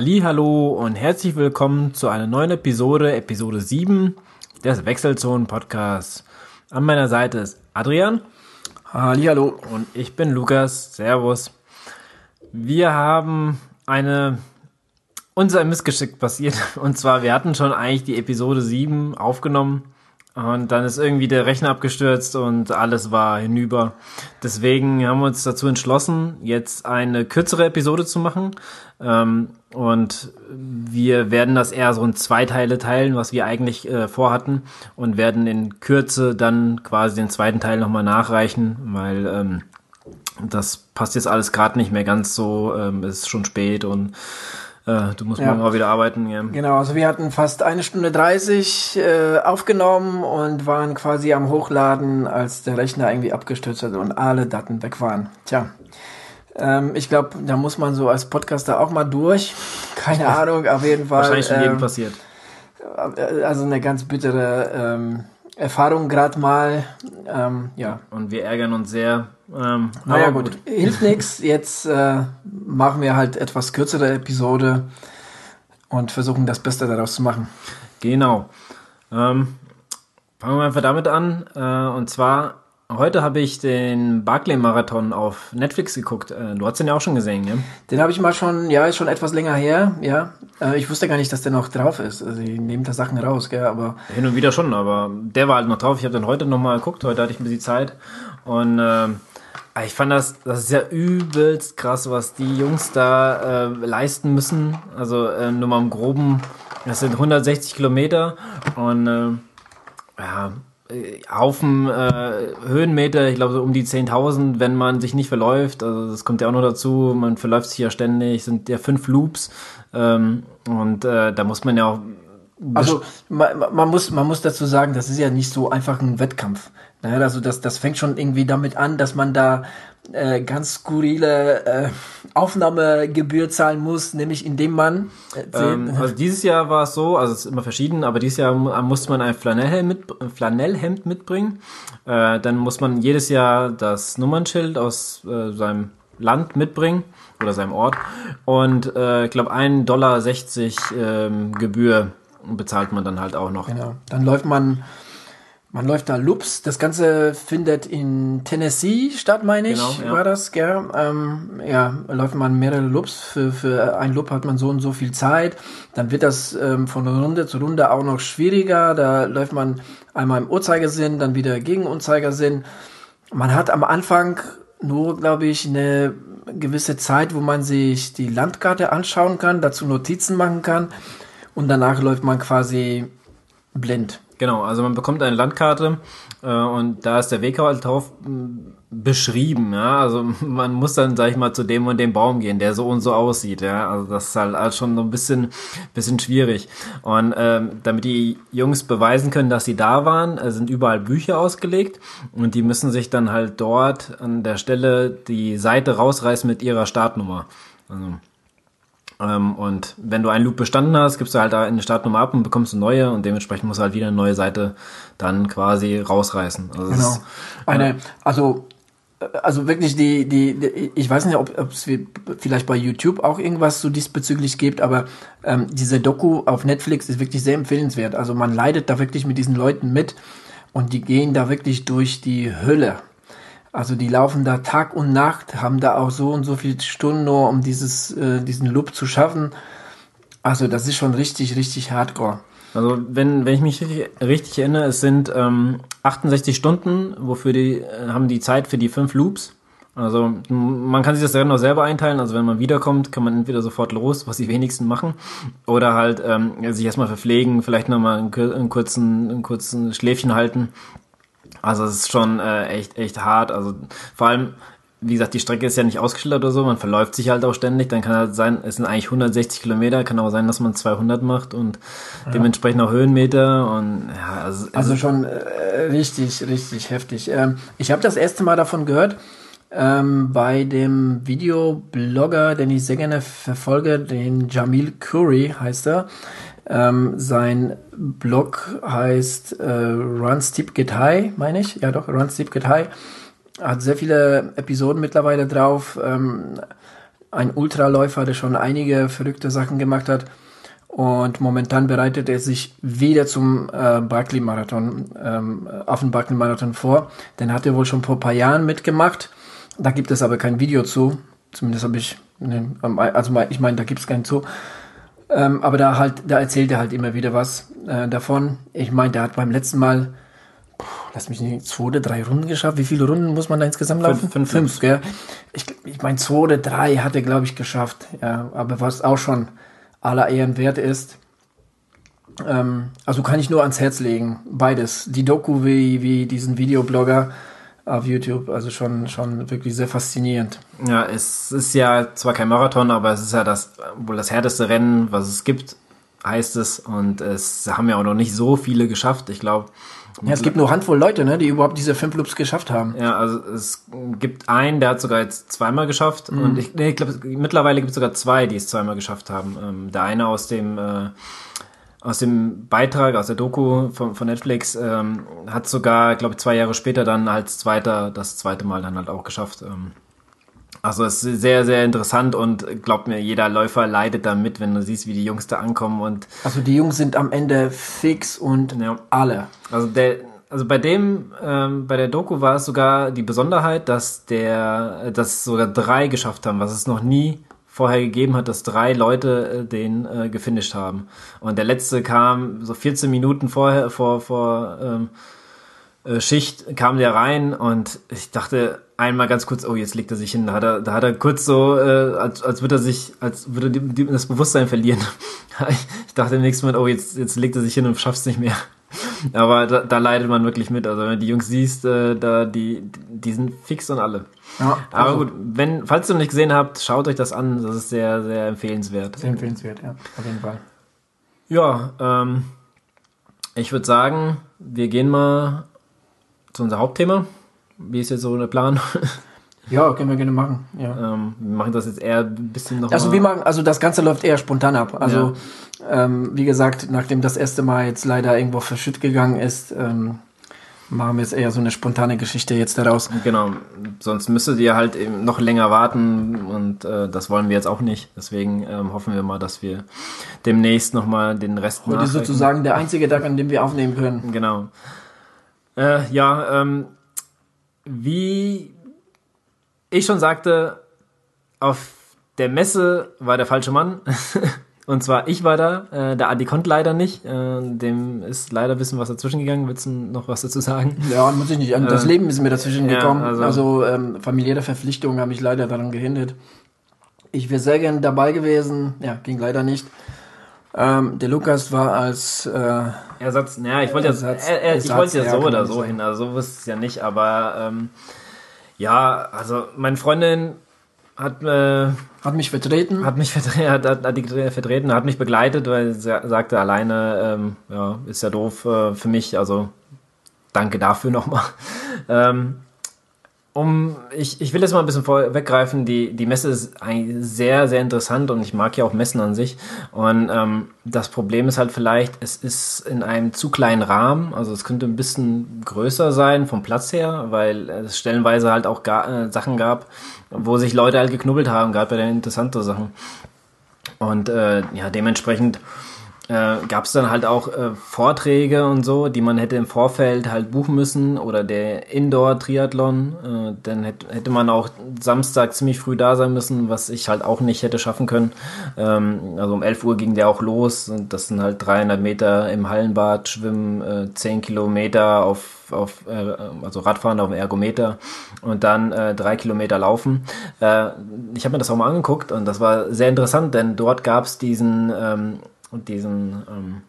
Halli, hallo und herzlich willkommen zu einer neuen Episode, Episode 7 des Wechselzonen Podcasts. An meiner Seite ist Adrian. Halli, hallo. Und ich bin Lukas. Servus. Wir haben eine unser Missgeschick passiert. Und zwar, wir hatten schon eigentlich die Episode 7 aufgenommen und dann ist irgendwie der Rechner abgestürzt und alles war hinüber. Deswegen haben wir uns dazu entschlossen, jetzt eine kürzere Episode zu machen. Ähm, und wir werden das eher so in zwei Teile teilen, was wir eigentlich äh, vorhatten. Und werden in Kürze dann quasi den zweiten Teil nochmal nachreichen, weil ähm, das passt jetzt alles gerade nicht mehr ganz so. Ähm, es ist schon spät und äh, du musst ja. morgen auch wieder arbeiten. Ja. Genau, also wir hatten fast eine Stunde 30 äh, aufgenommen und waren quasi am Hochladen, als der Rechner irgendwie abgestürzt hat und alle Daten weg waren. Tja, ähm, ich glaube, da muss man so als Podcaster auch mal durch. Keine Ahnung, auf jeden Fall. Wahrscheinlich schon jedem ähm, passiert. Äh, also eine ganz bittere ähm, Erfahrung gerade mal. Ähm, ja. Und wir ärgern uns sehr. Ähm, naja gut, hilft nichts. Jetzt äh, machen wir halt etwas kürzere Episode und versuchen das Beste daraus zu machen. Genau. Ähm, fangen wir einfach damit an. Äh, und zwar Heute habe ich den Barclay-Marathon auf Netflix geguckt. Äh, du hast den ja auch schon gesehen, ja? Den habe ich mal schon, ja, ist schon etwas länger her, ja. Äh, ich wusste gar nicht, dass der noch drauf ist. Also, die nehmen da Sachen raus, gell, aber. Hin und wieder schon, aber der war halt noch drauf. Ich habe den heute nochmal geguckt. Heute hatte ich ein bisschen Zeit. Und, äh, ich fand das, das ist ja übelst krass, was die Jungs da äh, leisten müssen. Also, äh, nur mal im Groben, das sind 160 Kilometer und, äh, ja, äh, Haufen äh, Höhenmeter, ich glaube so um die 10.000, wenn man sich nicht verläuft. Also das kommt ja auch noch dazu, man verläuft sich ja ständig, sind ja fünf Loops ähm, und äh, da muss man ja auch also man, man, muss man muss dazu sagen, das ist ja nicht so einfach ein Wettkampf. Naja, also das das fängt schon irgendwie damit an, dass man da äh, ganz skurrile äh, Aufnahmegebühr zahlen muss, nämlich indem man. Äh, ähm, also dieses Jahr war es so, also es ist immer verschieden, aber dieses Jahr musste man ein Flanellhemd, mit, Flanellhemd mitbringen. Äh, dann muss man jedes Jahr das Nummernschild aus äh, seinem Land mitbringen oder seinem Ort und äh, ich glaube 1,60 Dollar ähm, Gebühr bezahlt man dann halt auch noch. Genau. Dann läuft man man läuft da Loops. Das Ganze findet in Tennessee statt, meine ich, genau, ja. war das, gell? Ähm, ja, läuft man mehrere Loops. Für, für ein Loop hat man so und so viel Zeit. Dann wird das ähm, von Runde zu Runde auch noch schwieriger. Da läuft man einmal im Uhrzeigersinn, dann wieder gegen Uhrzeigersinn. Man hat am Anfang nur, glaube ich, eine gewisse Zeit, wo man sich die Landkarte anschauen kann, dazu Notizen machen kann und danach läuft man quasi blind. Genau, also man bekommt eine Landkarte äh, und da ist der Weg halt drauf beschrieben, ja. Also man muss dann, sag ich mal, zu dem und dem Baum gehen, der so und so aussieht, ja. Also das ist halt, schon so ein bisschen, bisschen schwierig. Und ähm, damit die Jungs beweisen können, dass sie da waren, äh, sind überall Bücher ausgelegt und die müssen sich dann halt dort an der Stelle die Seite rausreißen mit ihrer Startnummer. Also und wenn du einen Loop bestanden hast, gibst du halt da eine Startnummer ab und bekommst eine neue und dementsprechend musst du halt wieder eine neue Seite dann quasi rausreißen. Also genau. Ist, eine, also also wirklich die, die, die ich weiß nicht, ob es vielleicht bei YouTube auch irgendwas so diesbezüglich gibt, aber ähm, diese Doku auf Netflix ist wirklich sehr empfehlenswert. Also man leidet da wirklich mit diesen Leuten mit und die gehen da wirklich durch die Hölle. Also die laufen da Tag und Nacht, haben da auch so und so viele Stunden nur, um dieses, äh, diesen Loop zu schaffen. Also das ist schon richtig, richtig hardcore. Also wenn, wenn ich mich richtig, richtig erinnere, es sind ähm, 68 Stunden, wofür die äh, haben die Zeit für die fünf Loops. Also man kann sich das Rennen auch selber einteilen. Also wenn man wiederkommt, kann man entweder sofort los, was die wenigsten machen, oder halt ähm, sich erstmal verpflegen, vielleicht nochmal einen, einen kurzen, einen kurzen Schläfchen halten also es ist schon äh, echt, echt hart. Also vor allem, wie gesagt, die Strecke ist ja nicht ausgeschildert oder so, man verläuft sich halt auch ständig. Dann kann halt sein, es sind eigentlich 160 Kilometer, kann auch sein, dass man 200 macht und ja. dementsprechend auch Höhenmeter und ja, also, also schon äh, richtig, richtig heftig. Ähm, ich habe das erste Mal davon gehört. Ähm, bei dem Videoblogger, den ich sehr gerne verfolge, den Jamil Curry heißt er. Ähm, sein Blog heißt äh, Run Steep Get High, meine ich. Ja doch, Run Steep Get High. Hat sehr viele Episoden mittlerweile drauf. Ähm, ein Ultraläufer, der schon einige verrückte Sachen gemacht hat. Und momentan bereitet er sich wieder zum äh, Barclay-Marathon, ähm, den Barclay-Marathon vor. Den hat er wohl schon vor ein paar Jahren mitgemacht. Da gibt es aber kein Video zu. Zumindest habe ich, ne, also ich meine, da gibt es keinen zu. Ähm, aber da halt, da erzählt er halt immer wieder was äh, davon. Ich meine, der hat beim letzten Mal, puh, lass mich nicht, zwei oder drei Runden geschafft. Wie viele Runden muss man da insgesamt laufen? Fünf, fünf, fünf gell? Ich, ich meine, zwei oder drei hat er, glaube ich, geschafft. Ja, aber was auch schon aller Ehren wert ist. Ähm, also kann ich nur ans Herz legen. Beides. Die Doku wie, wie diesen Videoblogger auf YouTube. Also schon, schon wirklich sehr faszinierend. Ja, es ist ja zwar kein Marathon, aber es ist ja das wohl das härteste Rennen, was es gibt, heißt es. Und es haben ja auch noch nicht so viele geschafft. Ich glaube. Ja, es gibt nur Handvoll Leute, ne, die überhaupt diese fünf Loops geschafft haben. Ja, also es gibt einen, der hat sogar jetzt zweimal geschafft. Mhm. Und ich, nee, ich glaube, mittlerweile gibt es sogar zwei, die es zweimal geschafft haben. Ähm, der eine aus dem äh, aus dem Beitrag, aus der Doku von, von Netflix, ähm, hat sogar, glaube ich, zwei Jahre später dann als Zweiter das zweite Mal dann halt auch geschafft. Ähm, also es ist sehr, sehr interessant und glaubt mir, jeder Läufer leidet da mit, wenn du siehst, wie die Jungs da ankommen und. Also die Jungs sind am Ende fix und ja. alle. Also der, also bei dem, ähm, bei der Doku war es sogar die Besonderheit, dass der, dass sogar drei geschafft haben, was es noch nie vorher gegeben hat, dass drei Leute äh, den äh, gefinisht haben. Und der letzte kam so 14 Minuten vorher, vor, vor ähm, äh, Schicht, kam der rein und ich dachte einmal ganz kurz, oh, jetzt legt er sich hin. Da hat er, da hat er kurz so, äh, als, als würde er sich, als würde die, die, das Bewusstsein verlieren. ich dachte im nächsten Moment, oh, jetzt, jetzt legt er sich hin und schafft es nicht mehr. Aber da, da leidet man wirklich mit. Also wenn du die Jungs siehst, äh, da die, die sind fix und alle. Ja, Aber also gut, wenn, falls ihr noch nicht gesehen habt, schaut euch das an. Das ist sehr, sehr empfehlenswert. Sehr empfehlenswert, ja, auf jeden Fall. Ja, ähm, ich würde sagen, wir gehen mal zu unserem Hauptthema. Wie ist jetzt so der Plan? Ja, können wir gerne machen. Ja. Ähm, wir machen das jetzt eher ein bisschen noch. Also wir machen, also das Ganze läuft eher spontan ab. Also ja. ähm, wie gesagt, nachdem das erste Mal jetzt leider irgendwo verschütt gegangen ist, ähm, machen wir jetzt eher so eine spontane Geschichte jetzt daraus. Genau, sonst müsstet ihr halt eben noch länger warten und äh, das wollen wir jetzt auch nicht. Deswegen ähm, hoffen wir mal, dass wir demnächst nochmal den Rest Heute ist sozusagen der einzige Tag, an dem wir aufnehmen können. Genau. Äh, ja, ähm, wie ich schon sagte, auf der Messe war der falsche Mann. Und zwar, ich war da, äh, der Adi konnte leider nicht. Äh, dem ist leider ein bisschen was dazwischen gegangen. Willst du noch was dazu sagen? Ja, muss ich nicht. Das äh, Leben ist mir dazwischen ja, gekommen. Also, also ähm, familiäre Verpflichtungen haben mich leider daran gehindert. Ich wäre sehr gern dabei gewesen. Ja, ging leider nicht. Ähm, der Lukas war als äh, Ersatz, naja, ich wollte ja, Ersatz, er, er, ich wollte ja so oder so hin, also so ist es ja nicht, aber ähm, ja, also meine Freundin hat äh, hat mich vertreten. Hat mich vertreten, hat, hat, hat die vertreten, hat mich begleitet, weil sie sagte, alleine ähm, ja, ist ja doof äh, für mich. Also danke dafür nochmal. Ähm, um, ich, ich will jetzt mal ein bisschen vorweggreifen, die, die Messe ist eigentlich sehr, sehr interessant und ich mag ja auch Messen an sich. Und ähm, das Problem ist halt vielleicht, es ist in einem zu kleinen Rahmen, also es könnte ein bisschen größer sein vom Platz her, weil es stellenweise halt auch gar, äh, Sachen gab, wo sich Leute halt geknubbelt haben, gerade bei den interessanten Sachen. Und äh, ja, dementsprechend äh, gab es dann halt auch äh, Vorträge und so, die man hätte im Vorfeld halt buchen müssen oder der Indoor-Triathlon. Äh, dann hätte, hätte man auch Samstag ziemlich früh da sein müssen, was ich halt auch nicht hätte schaffen können. Ähm, also um 11 Uhr ging der auch los und das sind halt 300 Meter im Hallenbad schwimmen, äh, 10 Kilometer auf auf, äh, also Radfahren auf dem Ergometer und dann äh, drei Kilometer laufen. Äh, ich habe mir das auch mal angeguckt und das war sehr interessant, denn dort gab es diesen ähm, und diesen ähm,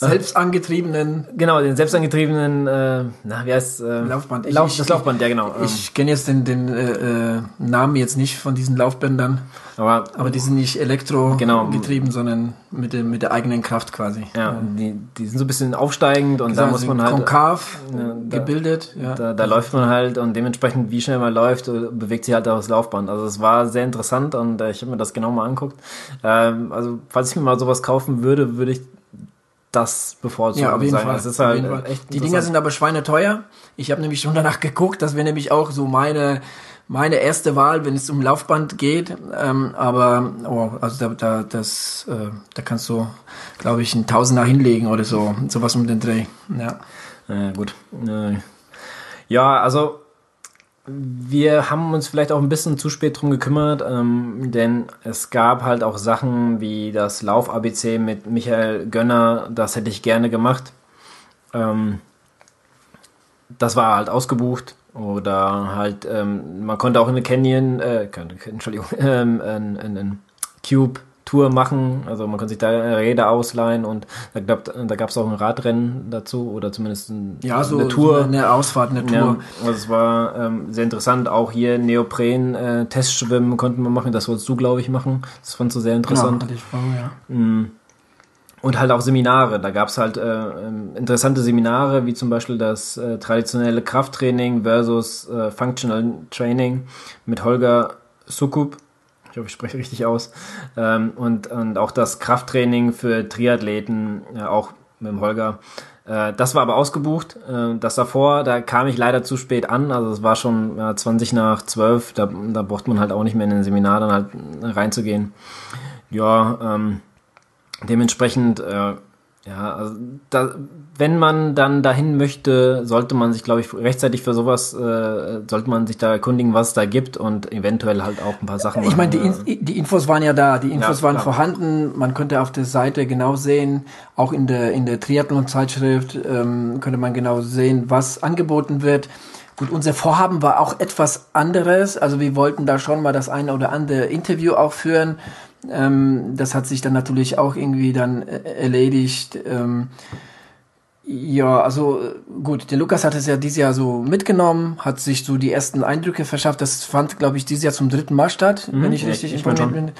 selbstangetriebenen. Genau, den selbstangetriebenen, äh, na, wie heißt äh, Laufband. Ich, Lauf, das Laufband, ja genau. Ich ähm. kenne jetzt den, den äh, äh, Namen jetzt nicht von diesen Laufbändern. Aber, aber die sind nicht elektrogetrieben, genau. sondern mit, der, mit der eigenen Kraft quasi. Ja, Die, die sind so ein bisschen aufsteigend und genau, da muss man halt. Konkav ja, da, gebildet, ja. Da, da läuft man halt und dementsprechend, wie schnell man läuft, äh, bewegt sich halt auch das Laufband. Also es war sehr interessant und äh, ich habe mir das genau mal angeguckt. Ähm, also, falls ich mir mal sowas kaufen würde, würde ich das bevorzugen. Ja, auf jeden sein. Fall. Das ist halt echt Die Dinger sind aber schweineteuer. Ich habe nämlich schon danach geguckt, das wäre nämlich auch so meine meine erste Wahl, wenn es um Laufband geht. Ähm, aber oh, also da, da, das, äh, da kannst du, glaube ich, einen Tausender hinlegen oder so, sowas um den Dreh. Ja, ja gut. Ja, also wir haben uns vielleicht auch ein bisschen zu spät drum gekümmert, ähm, denn es gab halt auch Sachen wie das Lauf-ABC mit Michael Gönner, das hätte ich gerne gemacht. Ähm, das war halt ausgebucht. Oder halt, ähm, man konnte auch eine Canyon, äh, Entschuldigung, ähm, ein, ein, ein Cube Tour machen. Also man konnte sich da Räder ausleihen und da, da gab es auch ein Radrennen dazu oder zumindest ein, ja, so, eine Tour. So eine Ausfahrt, eine Tour. Ja, also es war ähm, sehr interessant. Auch hier Neopren, äh, Testschwimmen konnten wir machen. Das wolltest du, glaube ich, machen. Das fandst du sehr interessant. Ja, ich vor, ja. Mm. Und halt auch Seminare. Da gab es halt äh, ähm, interessante Seminare, wie zum Beispiel das äh, traditionelle Krafttraining versus äh, Functional Training mit Holger Sukup. Ich hoffe, ich spreche richtig aus. Ähm, und, und auch das Krafttraining für Triathleten, äh, auch mit dem Holger. Äh, das war aber ausgebucht. Äh, das davor, da kam ich leider zu spät an. Also es war schon äh, 20 nach 12. Da, da braucht man halt auch nicht mehr in ein Seminar dann halt reinzugehen. Ja, ähm, dementsprechend, äh, ja, also da, wenn man dann dahin möchte, sollte man sich, glaube ich, rechtzeitig für sowas, äh, sollte man sich da erkundigen, was es da gibt und eventuell halt auch ein paar Sachen. Ich meine, die, In die Infos waren ja da, die Infos ja, waren vorhanden. Man konnte auf der Seite genau sehen, auch in der in der Triathlon-Zeitschrift ähm, könnte man genau sehen, was angeboten wird. Gut, unser Vorhaben war auch etwas anderes. Also wir wollten da schon mal das eine oder andere Interview auch führen ähm, das hat sich dann natürlich auch irgendwie dann äh, erledigt. Ähm, ja, also gut, der Lukas hat es ja dieses Jahr so mitgenommen, hat sich so die ersten Eindrücke verschafft. Das fand, glaube ich, dieses Jahr zum dritten Mal statt, mhm, wenn ich richtig ich informiert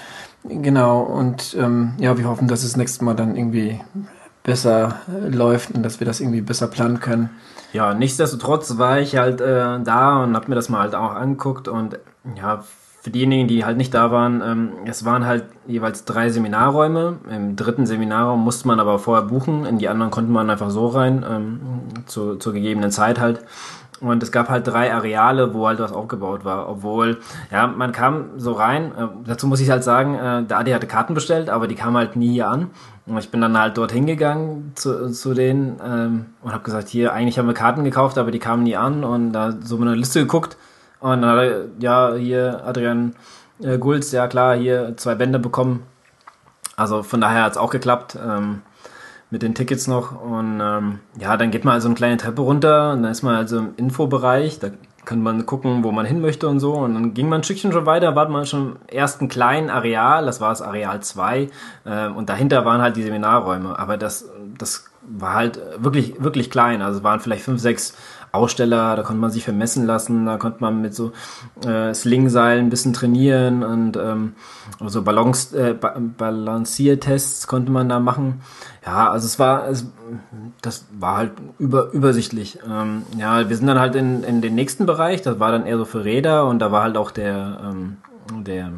bin. Genau, und ähm, ja, wir hoffen, dass es nächstes Mal dann irgendwie besser äh, läuft und dass wir das irgendwie besser planen können. Ja, nichtsdestotrotz war ich halt äh, da und habe mir das mal halt auch angeguckt und ja, für diejenigen, die halt nicht da waren, ähm, es waren halt jeweils drei Seminarräume. Im dritten Seminarraum musste man aber vorher buchen, in die anderen konnte man einfach so rein, ähm, zu, zur gegebenen Zeit halt. Und es gab halt drei Areale, wo halt was aufgebaut war. Obwohl, ja, man kam so rein. Äh, dazu muss ich halt sagen, äh, der Adi hatte Karten bestellt, aber die kamen halt nie hier an. Und ich bin dann halt dort hingegangen zu, zu denen ähm, und habe gesagt, hier, eigentlich haben wir Karten gekauft, aber die kamen nie an. Und da so eine Liste geguckt und dann hat er, ja, hier Adrian äh, Gulz, ja klar, hier zwei Bände bekommen. Also von daher hat es auch geklappt ähm, mit den Tickets noch. Und ähm, ja, dann geht man also eine kleine Treppe runter und dann ist man also im Infobereich. Da kann man gucken, wo man hin möchte und so. Und dann ging man ein Stückchen schon weiter, war man schon im ersten kleinen Areal, das war das Areal 2. Äh, und dahinter waren halt die Seminarräume. Aber das, das war halt wirklich, wirklich klein. Also es waren vielleicht fünf, sechs Aussteller, da konnte man sich vermessen lassen, da konnte man mit so äh, Slingseilen ein bisschen trainieren und ähm, also Balance, äh, ba Balanciertests konnte man da machen. Ja, also es war, es, das war halt über, übersichtlich. Ähm, ja, wir sind dann halt in, in den nächsten Bereich, das war dann eher so für Räder und da war halt auch der, ähm, der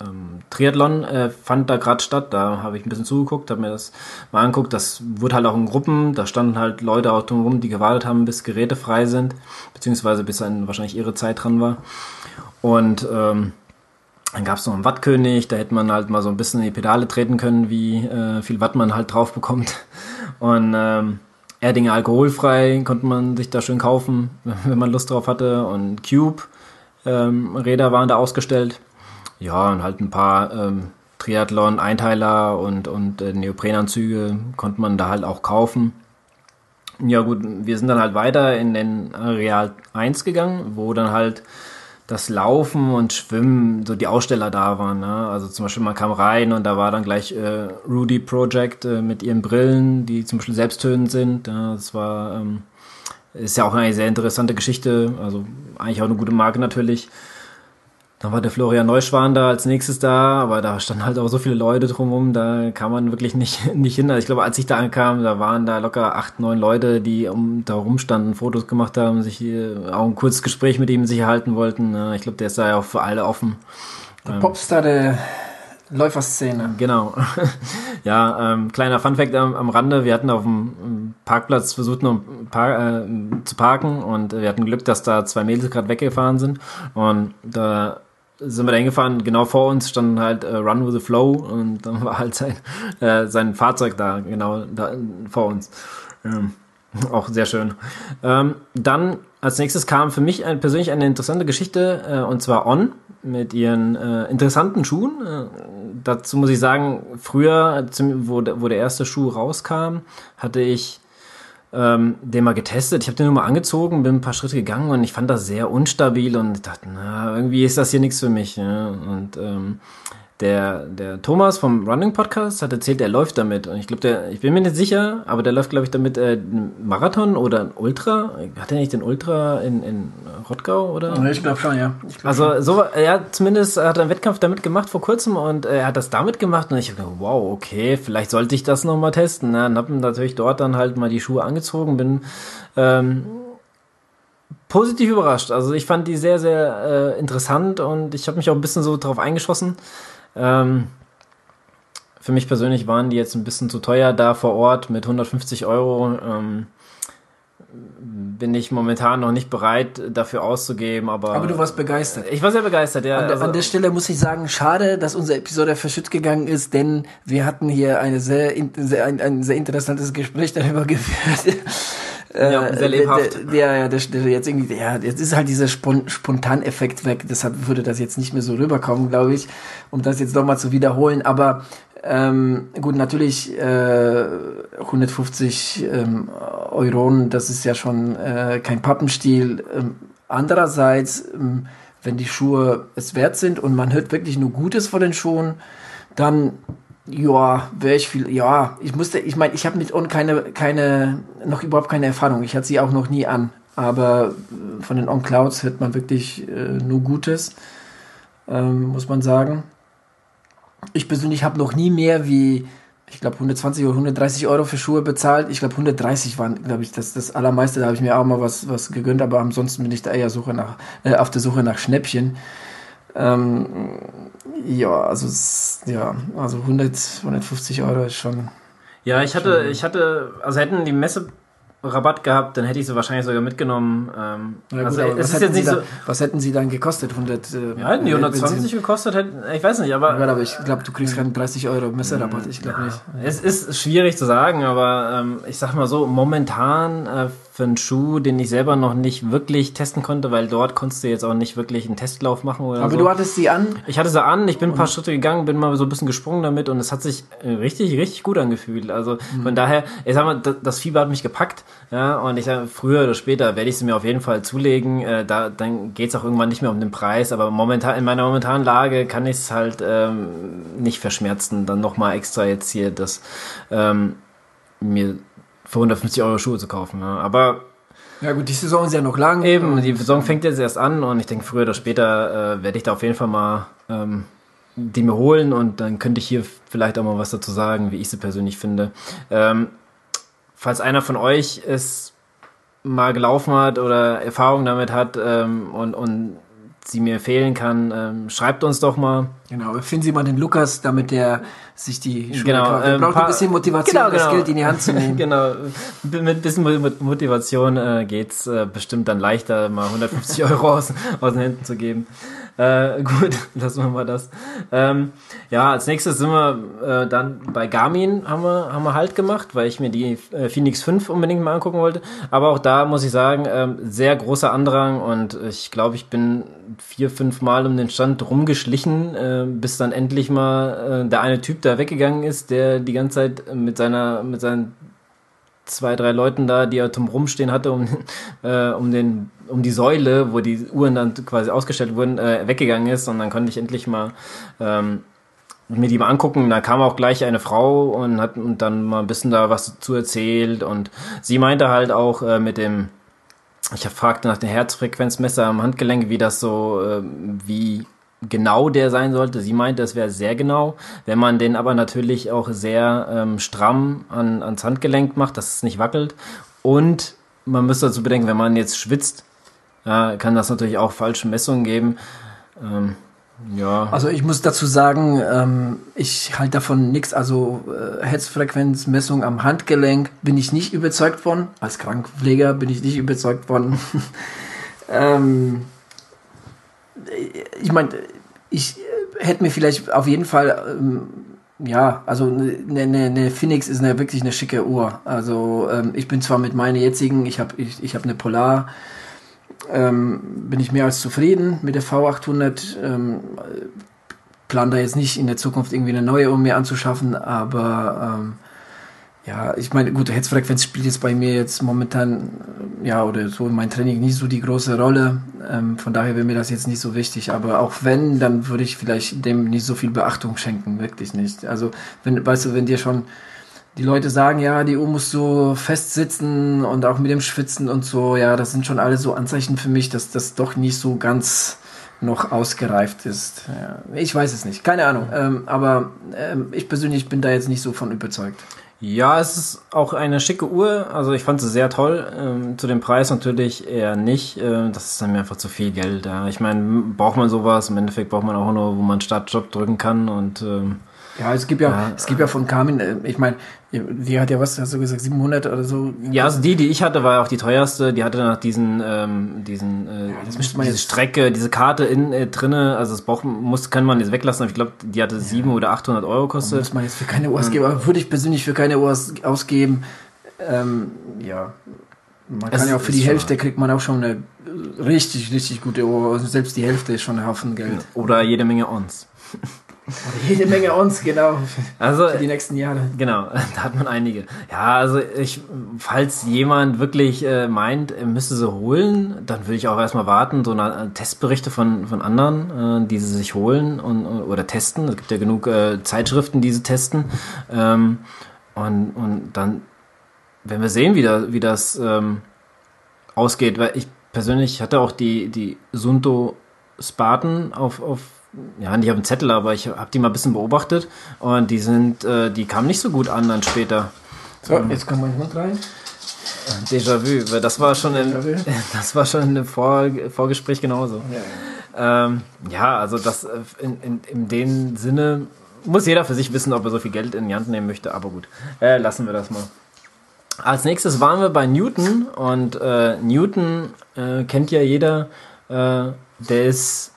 ähm, Triathlon äh, fand da gerade statt. Da habe ich ein bisschen zugeguckt, habe mir das mal angeguckt. Das wurde halt auch in Gruppen. Da standen halt Leute auch drumherum, die gewartet haben, bis Geräte frei sind, beziehungsweise bis dann wahrscheinlich ihre Zeit dran war. Und ähm, dann gab es noch einen Wattkönig, da hätte man halt mal so ein bisschen in die Pedale treten können, wie äh, viel Watt man halt drauf bekommt. Und ähm, Erdinger alkoholfrei konnte man sich da schön kaufen, wenn man Lust drauf hatte. Und Cube ähm, Räder waren da ausgestellt. Ja, und halt ein paar ähm, Triathlon-Einteiler und, und äh, Neoprenanzüge konnte man da halt auch kaufen. Ja gut, wir sind dann halt weiter in den Real 1 gegangen, wo dann halt das Laufen und Schwimmen so die Aussteller da waren. Ne? Also zum Beispiel man kam rein und da war dann gleich äh, Rudy Project äh, mit ihren Brillen, die zum Beispiel selbsttönend sind. Ja, das war ähm, ist ja auch eine sehr interessante Geschichte. Also eigentlich auch eine gute Marke natürlich. Dann war der Florian Neuschwan da als nächstes da, aber da standen halt auch so viele Leute drumherum, da kam man wirklich nicht, nicht hin. Also ich glaube, als ich da ankam, da waren da locker acht, neun Leute, die um da rumstanden, Fotos gemacht haben, sich auch ein kurzes Gespräch mit ihm sich erhalten wollten. Ich glaube, der ist da ja auch für alle offen. Der Popstar der Läuferszene. Genau. ja, ähm, kleiner Funfact am, am Rande. Wir hatten auf dem Parkplatz versucht, noch par äh, zu parken und wir hatten Glück, dass da zwei Mädels gerade weggefahren sind. Und da sind wir da hingefahren, genau vor uns stand halt äh, Run with the Flow und dann war halt sein, äh, sein Fahrzeug da, genau da vor uns. Ähm, auch sehr schön. Ähm, dann als nächstes kam für mich ein, persönlich eine interessante Geschichte äh, und zwar On mit ihren äh, interessanten Schuhen. Äh, dazu muss ich sagen, früher, wo, wo der erste Schuh rauskam, hatte ich ähm, den mal getestet. Ich habe den nur mal angezogen, bin ein paar Schritte gegangen und ich fand das sehr unstabil und dachte, na, irgendwie ist das hier nichts für mich. Ja? Und ähm, der, der Thomas vom Running Podcast hat erzählt, er läuft damit. Und ich glaube, der, ich bin mir nicht sicher, aber der läuft, glaube ich, damit äh, einen Marathon oder ein Ultra. Hat er nicht den Ultra in, in Rottgau oder? Ich glaube schon, ja. Glaub also schon. so, er zumindest hat einen Wettkampf damit gemacht vor kurzem und er hat das damit gemacht und ich dachte, wow, okay, vielleicht sollte ich das nochmal testen. Ne? Und habe natürlich dort dann halt mal die Schuhe angezogen, bin ähm, positiv überrascht. Also ich fand die sehr, sehr äh, interessant und ich habe mich auch ein bisschen so drauf eingeschossen. Ähm, für mich persönlich waren die jetzt ein bisschen zu teuer da vor Ort mit 150 Euro. Ähm, bin ich momentan noch nicht bereit dafür auszugeben, aber. Aber du warst begeistert. Ich war sehr begeistert, ja. An, der, also, an der Stelle muss ich sagen, schade, dass unsere Episode verschütt gegangen ist, denn wir hatten hier eine sehr, sehr ein, ein sehr interessantes Gespräch darüber geführt. Ja, äh, sehr lebhaft. Ja, ja, der, der jetzt irgendwie, ja, jetzt ist halt dieser Spon Spontaneffekt weg, deshalb würde das jetzt nicht mehr so rüberkommen, glaube ich, um das jetzt nochmal zu wiederholen. Aber ähm, gut, natürlich äh, 150 ähm, Euro, das ist ja schon äh, kein Pappenstiel. Ähm, andererseits, ähm, wenn die Schuhe es wert sind und man hört wirklich nur Gutes von den Schuhen, dann ja, wäre ich viel, ja, ich musste, ich meine, ich habe mit On keine, keine, noch überhaupt keine Erfahrung. Ich hatte sie auch noch nie an. Aber von den On Clouds hört man wirklich äh, nur Gutes, ähm, muss man sagen. Ich persönlich habe noch nie mehr wie, ich glaube, 120 oder 130 Euro für Schuhe bezahlt. Ich glaube, 130 waren, glaube ich, das, das allermeiste. Da habe ich mir auch mal was, was gegönnt, aber ansonsten bin ich da eher Suche nach, äh, auf der Suche nach Schnäppchen. Ähm, ja, also ja, also 100, 150 Euro ist schon. Ja, ich hatte, schon, ich hatte, also hätten die Messe Rabatt gehabt, dann hätte ich sie wahrscheinlich sogar mitgenommen. Ähm, ja, also gut, es ist jetzt nicht so, was hätten sie dann gekostet? 100, äh, ja, hätten die 120 gekostet, hätten, ich weiß nicht, aber. Ja, aber ich glaube, du kriegst keinen 30 Euro Messerabatt, ich glaube ja, nicht. Es ist schwierig zu sagen, aber ähm, ich sag mal so, momentan äh, für einen Schuh, den ich selber noch nicht wirklich testen konnte, weil dort konntest du jetzt auch nicht wirklich einen Testlauf machen oder Aber so. du hattest sie an? Ich hatte sie an, ich bin ein paar Schritte gegangen, bin mal so ein bisschen gesprungen damit und es hat sich richtig, richtig gut angefühlt. Also mhm. von daher, ich sag mal, das Fieber hat mich gepackt, ja, und ich sag, früher oder später werde ich sie mir auf jeden Fall zulegen. Äh, da, dann geht's auch irgendwann nicht mehr um den Preis, aber momentan, in meiner momentanen Lage kann ich es halt ähm, nicht verschmerzen, dann nochmal extra jetzt hier das ähm, mir für 150 Euro Schuhe zu kaufen. Ja. Aber ja gut, die Saison ist ja noch lang. Eben, die Saison fängt jetzt erst an und ich denke, früher oder später äh, werde ich da auf jeden Fall mal ähm, die mir holen und dann könnte ich hier vielleicht auch mal was dazu sagen, wie ich sie persönlich finde. Ähm, falls einer von euch es mal gelaufen hat oder Erfahrung damit hat ähm, und, und sie mir fehlen kann, ähm, schreibt uns doch mal. Genau, finden Sie mal den Lukas, damit der sich die Schule genau, kauft. Er ähm, braucht ein bisschen Motivation, genau, das genau. Geld in die Hand zu nehmen. genau, mit ein bisschen Motivation äh, geht's äh, bestimmt dann leichter, mal 150 Euro aus, aus den Händen zu geben. Äh, gut, lassen wir mal das. Ähm, ja, als nächstes sind wir äh, dann bei Garmin haben wir, haben wir halt gemacht, weil ich mir die äh, Phoenix 5 unbedingt mal angucken wollte. Aber auch da muss ich sagen, ähm, sehr großer Andrang und ich glaube, ich bin vier, fünf Mal um den Stand rumgeschlichen, äh, bis dann endlich mal äh, der eine Typ da weggegangen ist, der die ganze Zeit mit seiner, mit seinen zwei, drei Leuten da, die er drum rumstehen hatte, um, äh, um den, um die Säule, wo die Uhren dann quasi ausgestellt wurden, äh, weggegangen ist und dann konnte ich endlich mal ähm, mir die mal angucken. Da kam auch gleich eine Frau und hat und dann mal ein bisschen da was dazu erzählt und sie meinte halt auch äh, mit dem ich fragte nach dem Herzfrequenzmesser am Handgelenk, wie das so, äh, wie genau der sein sollte. Sie meinte, es wäre sehr genau. Wenn man den aber natürlich auch sehr ähm, stramm an, ans Handgelenk macht, dass es nicht wackelt. Und man müsste dazu bedenken, wenn man jetzt schwitzt, äh, kann das natürlich auch falsche Messungen geben. Ähm, Ja. Also ich muss dazu sagen, ähm, ich halte davon nichts. Also äh, Herzfrequenzmessung am Handgelenk bin ich nicht überzeugt von. Als Krankenpfleger bin ich nicht überzeugt von. ähm, ich meine, ich hätte mir vielleicht auf jeden Fall ähm, ja, also eine, eine, eine Phoenix ist eine, wirklich eine schicke Uhr. Also ähm, ich bin zwar mit meiner jetzigen, ich habe ich, ich hab eine Polar, ähm, bin ich mehr als zufrieden mit der V800. Ähm, plan da jetzt nicht in der Zukunft irgendwie eine neue, um mir anzuschaffen, aber ähm, ja, ich meine, gut, Herzfrequenz spielt jetzt bei mir jetzt momentan, ja, oder so in meinem Training nicht so die große Rolle. Ähm, von daher wäre mir das jetzt nicht so wichtig. Aber auch wenn, dann würde ich vielleicht dem nicht so viel Beachtung schenken, wirklich nicht. Also, wenn, weißt du, wenn dir schon die Leute sagen, ja, die Uhr muss so fest sitzen und auch mit dem Schwitzen und so, ja, das sind schon alle so Anzeichen für mich, dass das doch nicht so ganz noch ausgereift ist. Ja, ich weiß es nicht, keine Ahnung. Ähm, aber ähm, ich persönlich bin da jetzt nicht so von überzeugt. Ja, es ist auch eine schicke Uhr. Also ich fand sie sehr toll. Ähm, zu dem Preis natürlich eher nicht. Äh, das ist dann mir einfach zu viel Geld. Ja. Ich meine, braucht man sowas? Im Endeffekt braucht man auch nur, wo man Startjob drücken kann und ähm, ja, es gibt ja, ja, es gibt ja von Carmen, äh, ich meine, die hat ja was, hast du gesagt, 700 oder so? Ja, also die, die ich hatte, war auch die teuerste. Die hatte nach diesen, ähm, diesen, äh, ja, das müsste man diese jetzt Strecke, diese Karte in äh, drinne. Also das braucht, muss, kann man jetzt weglassen. Aber ich glaube, die hatte ja. 700 oder 800 Euro kostet. Muss man jetzt für keine Uhr ausgeben. Aber würde ich persönlich für keine Uhr ausgeben. Ähm, ja, man kann ja auch für die Hälfte kriegt man auch schon eine richtig, richtig gute Uhr. Also selbst die Hälfte ist schon ein Haufen Geld. Oder jede Menge Ons. Oder jede Menge uns, genau. Also, für die nächsten Jahre. Genau, da hat man einige. Ja, also ich, falls jemand wirklich äh, meint, er müsste sie holen, dann würde ich auch erstmal warten, so eine, äh, Testberichte von, von anderen, äh, die sie sich holen und, oder testen. Es gibt ja genug äh, Zeitschriften, die sie testen. Ähm, und, und dann werden wir sehen, wie, da, wie das ähm, ausgeht, weil ich persönlich hatte auch die, die Sunto Spartan auf, auf ja, nicht auf dem Zettel, aber ich habe die mal ein bisschen beobachtet und die sind, äh, die kamen nicht so gut an dann später. So, ähm, jetzt kommt mein Hund rein. Déjà-vu, das war schon im, das war schon im Vor, Vorgespräch genauso. Ja, ähm, ja also das äh, in, in, in dem Sinne muss jeder für sich wissen, ob er so viel Geld in die Hand nehmen möchte, aber gut, äh, lassen wir das mal. Als nächstes waren wir bei Newton und äh, Newton äh, kennt ja jeder, äh, der ist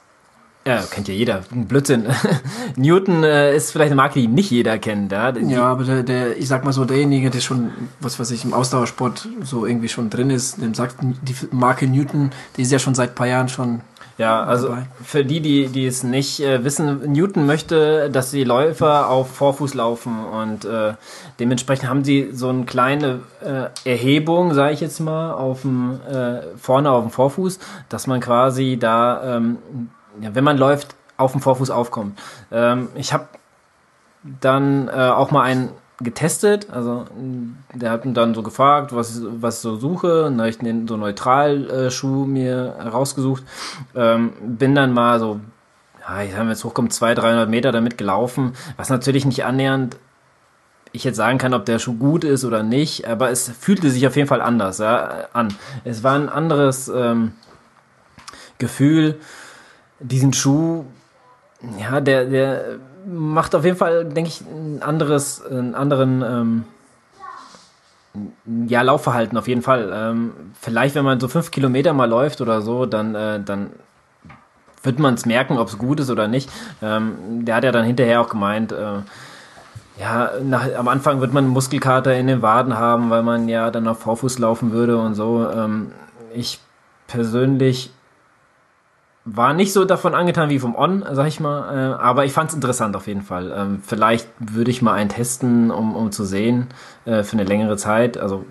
ja, kennt ja jeder. Blödsinn. Newton äh, ist vielleicht eine Marke, die nicht jeder kennt. Ja, die, ja aber der, der, ich sag mal so, derjenige, der schon, was weiß ich, im Ausdauersport so irgendwie schon drin ist, dem sagt die Marke Newton, die ist ja schon seit ein paar Jahren schon. Ja, also dabei. für die, die, die es nicht äh, wissen, Newton möchte, dass die Läufer auf Vorfuß laufen und äh, dementsprechend haben sie so eine kleine äh, Erhebung, sage ich jetzt mal, auf dem, äh, vorne auf dem Vorfuß, dass man quasi da ähm, ja, wenn man läuft, auf dem Vorfuß aufkommt. Ähm, ich habe dann äh, auch mal einen getestet, also der hat mir dann so gefragt, was, was ich so suche, und da ich den so Neutral-Schuh mir rausgesucht, ähm, bin dann mal so, ja, ich habe jetzt hochkommen, 200, 300 Meter damit gelaufen, was natürlich nicht annähernd ich jetzt sagen kann, ob der Schuh gut ist oder nicht, aber es fühlte sich auf jeden Fall anders ja, an. Es war ein anderes ähm, Gefühl diesen Schuh, ja, der, der macht auf jeden Fall, denke ich, ein anderes, einen anderen ähm, ja, Laufverhalten auf jeden Fall. Ähm, vielleicht, wenn man so fünf Kilometer mal läuft oder so, dann, äh, dann wird man es merken, ob es gut ist oder nicht. Ähm, der hat ja dann hinterher auch gemeint, äh, ja, nach, am Anfang wird man Muskelkater in den Waden haben, weil man ja dann auf Vorfuß laufen würde und so. Ähm, ich persönlich war nicht so davon angetan wie vom On, sag ich mal, äh, aber ich fand es interessant auf jeden Fall. Ähm, vielleicht würde ich mal einen testen, um, um zu sehen, äh, für eine längere Zeit. Also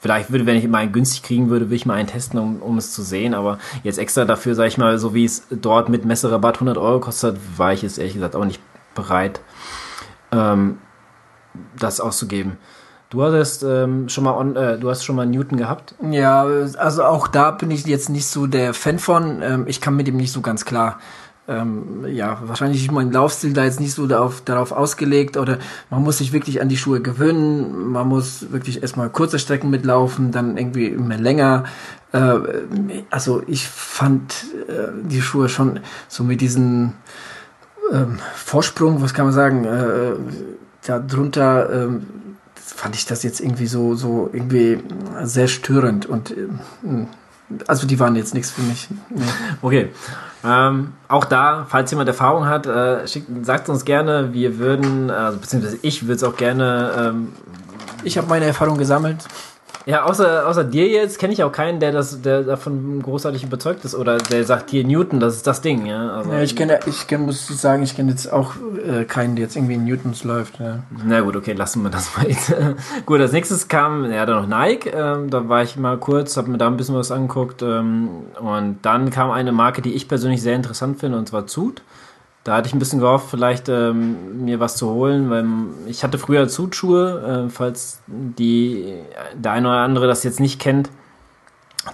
vielleicht würde, wenn ich mal einen günstig kriegen würde, würde ich mal einen testen, um, um es zu sehen. Aber jetzt extra dafür, sag ich mal, so wie es dort mit Messerabatt 100 Euro kostet, war ich jetzt ehrlich gesagt auch nicht bereit, ähm, das auszugeben. Du hattest ähm, schon mal on, äh, du hast schon mal Newton gehabt? Ja, also auch da bin ich jetzt nicht so der Fan von. Ähm, ich kann mit ihm nicht so ganz klar. ähm, ja, wahrscheinlich ist mein Laufstil da jetzt nicht so darauf, darauf ausgelegt oder man muss sich wirklich an die Schuhe gewöhnen, man muss wirklich erstmal kurze Strecken mitlaufen, dann irgendwie immer länger. Äh, also ich fand äh, die Schuhe schon so mit diesem ähm, Vorsprung, was kann man sagen, äh, da drunter ähm, fand ich das jetzt irgendwie so, so irgendwie sehr störend und äh, also die waren jetzt nichts für mich. Nee. Okay. Ähm, auch da, falls jemand Erfahrung hat, äh, schickt, sagt uns gerne. Wir würden, also beziehungsweise ich würde es auch gerne. Ähm, ich habe meine Erfahrung gesammelt. Ja, außer, außer dir jetzt kenne ich auch keinen, der das, der davon großartig überzeugt ist oder der sagt hier Newton, das ist das Ding, ja. Also, ja, ich kenne, ich kenn, muss sagen, ich kenne jetzt auch äh, keinen, der jetzt irgendwie in Newtons läuft. Ja. Na gut, okay, lassen wir das mal. Jetzt. gut, als nächstes kam ja dann noch Nike. Ähm, da war ich mal kurz, habe mir da ein bisschen was angeguckt ähm, und dann kam eine Marke, die ich persönlich sehr interessant finde und zwar Zoot. Da hatte ich ein bisschen gehofft, vielleicht ähm, mir was zu holen, weil ich hatte früher Zutschuhe, äh, falls die, der eine oder andere das jetzt nicht kennt.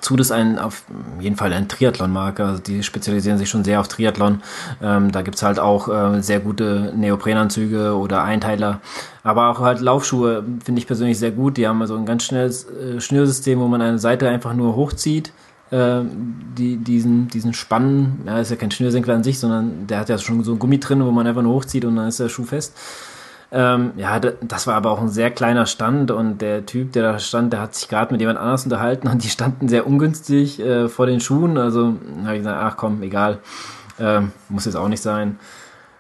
Zud ist ein, auf jeden Fall ein Triathlon-Marke, also die spezialisieren sich schon sehr auf Triathlon. Ähm, da gibt's halt auch äh, sehr gute Neoprenanzüge oder Einteiler, aber auch halt Laufschuhe finde ich persönlich sehr gut. Die haben also ein ganz schnelles äh, Schnürsystem, wo man eine Seite einfach nur hochzieht äh, die, diesen, diesen Spannen, ja, ist ja kein Schnürsenkel an sich, sondern der hat ja schon so ein Gummi drin, wo man einfach nur hochzieht und dann ist der Schuh fest. Ähm, ja, das war aber auch ein sehr kleiner Stand und der Typ, der da stand, der hat sich gerade mit jemand anders unterhalten und die standen sehr ungünstig äh, vor den Schuhen. Also habe ich gesagt, ach komm, egal, ähm, muss jetzt auch nicht sein.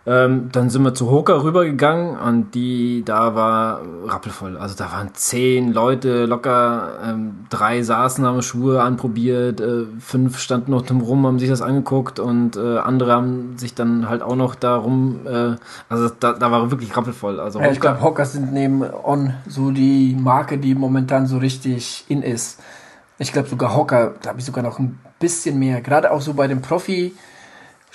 Ähm, dann sind wir zu Hoka rübergegangen und die, da war rappelvoll. Also da waren zehn Leute locker, ähm, drei saßen, haben Schuhe anprobiert, äh, fünf standen noch rum, haben sich das angeguckt und äh, andere haben sich dann halt auch noch darum, äh, also da, da war wirklich rappelvoll. Also ja, ich glaube, Hoka sind neben On so die Marke, die momentan so richtig in ist. Ich glaube sogar Hoka, da habe ich sogar noch ein bisschen mehr, gerade auch so bei den Profi-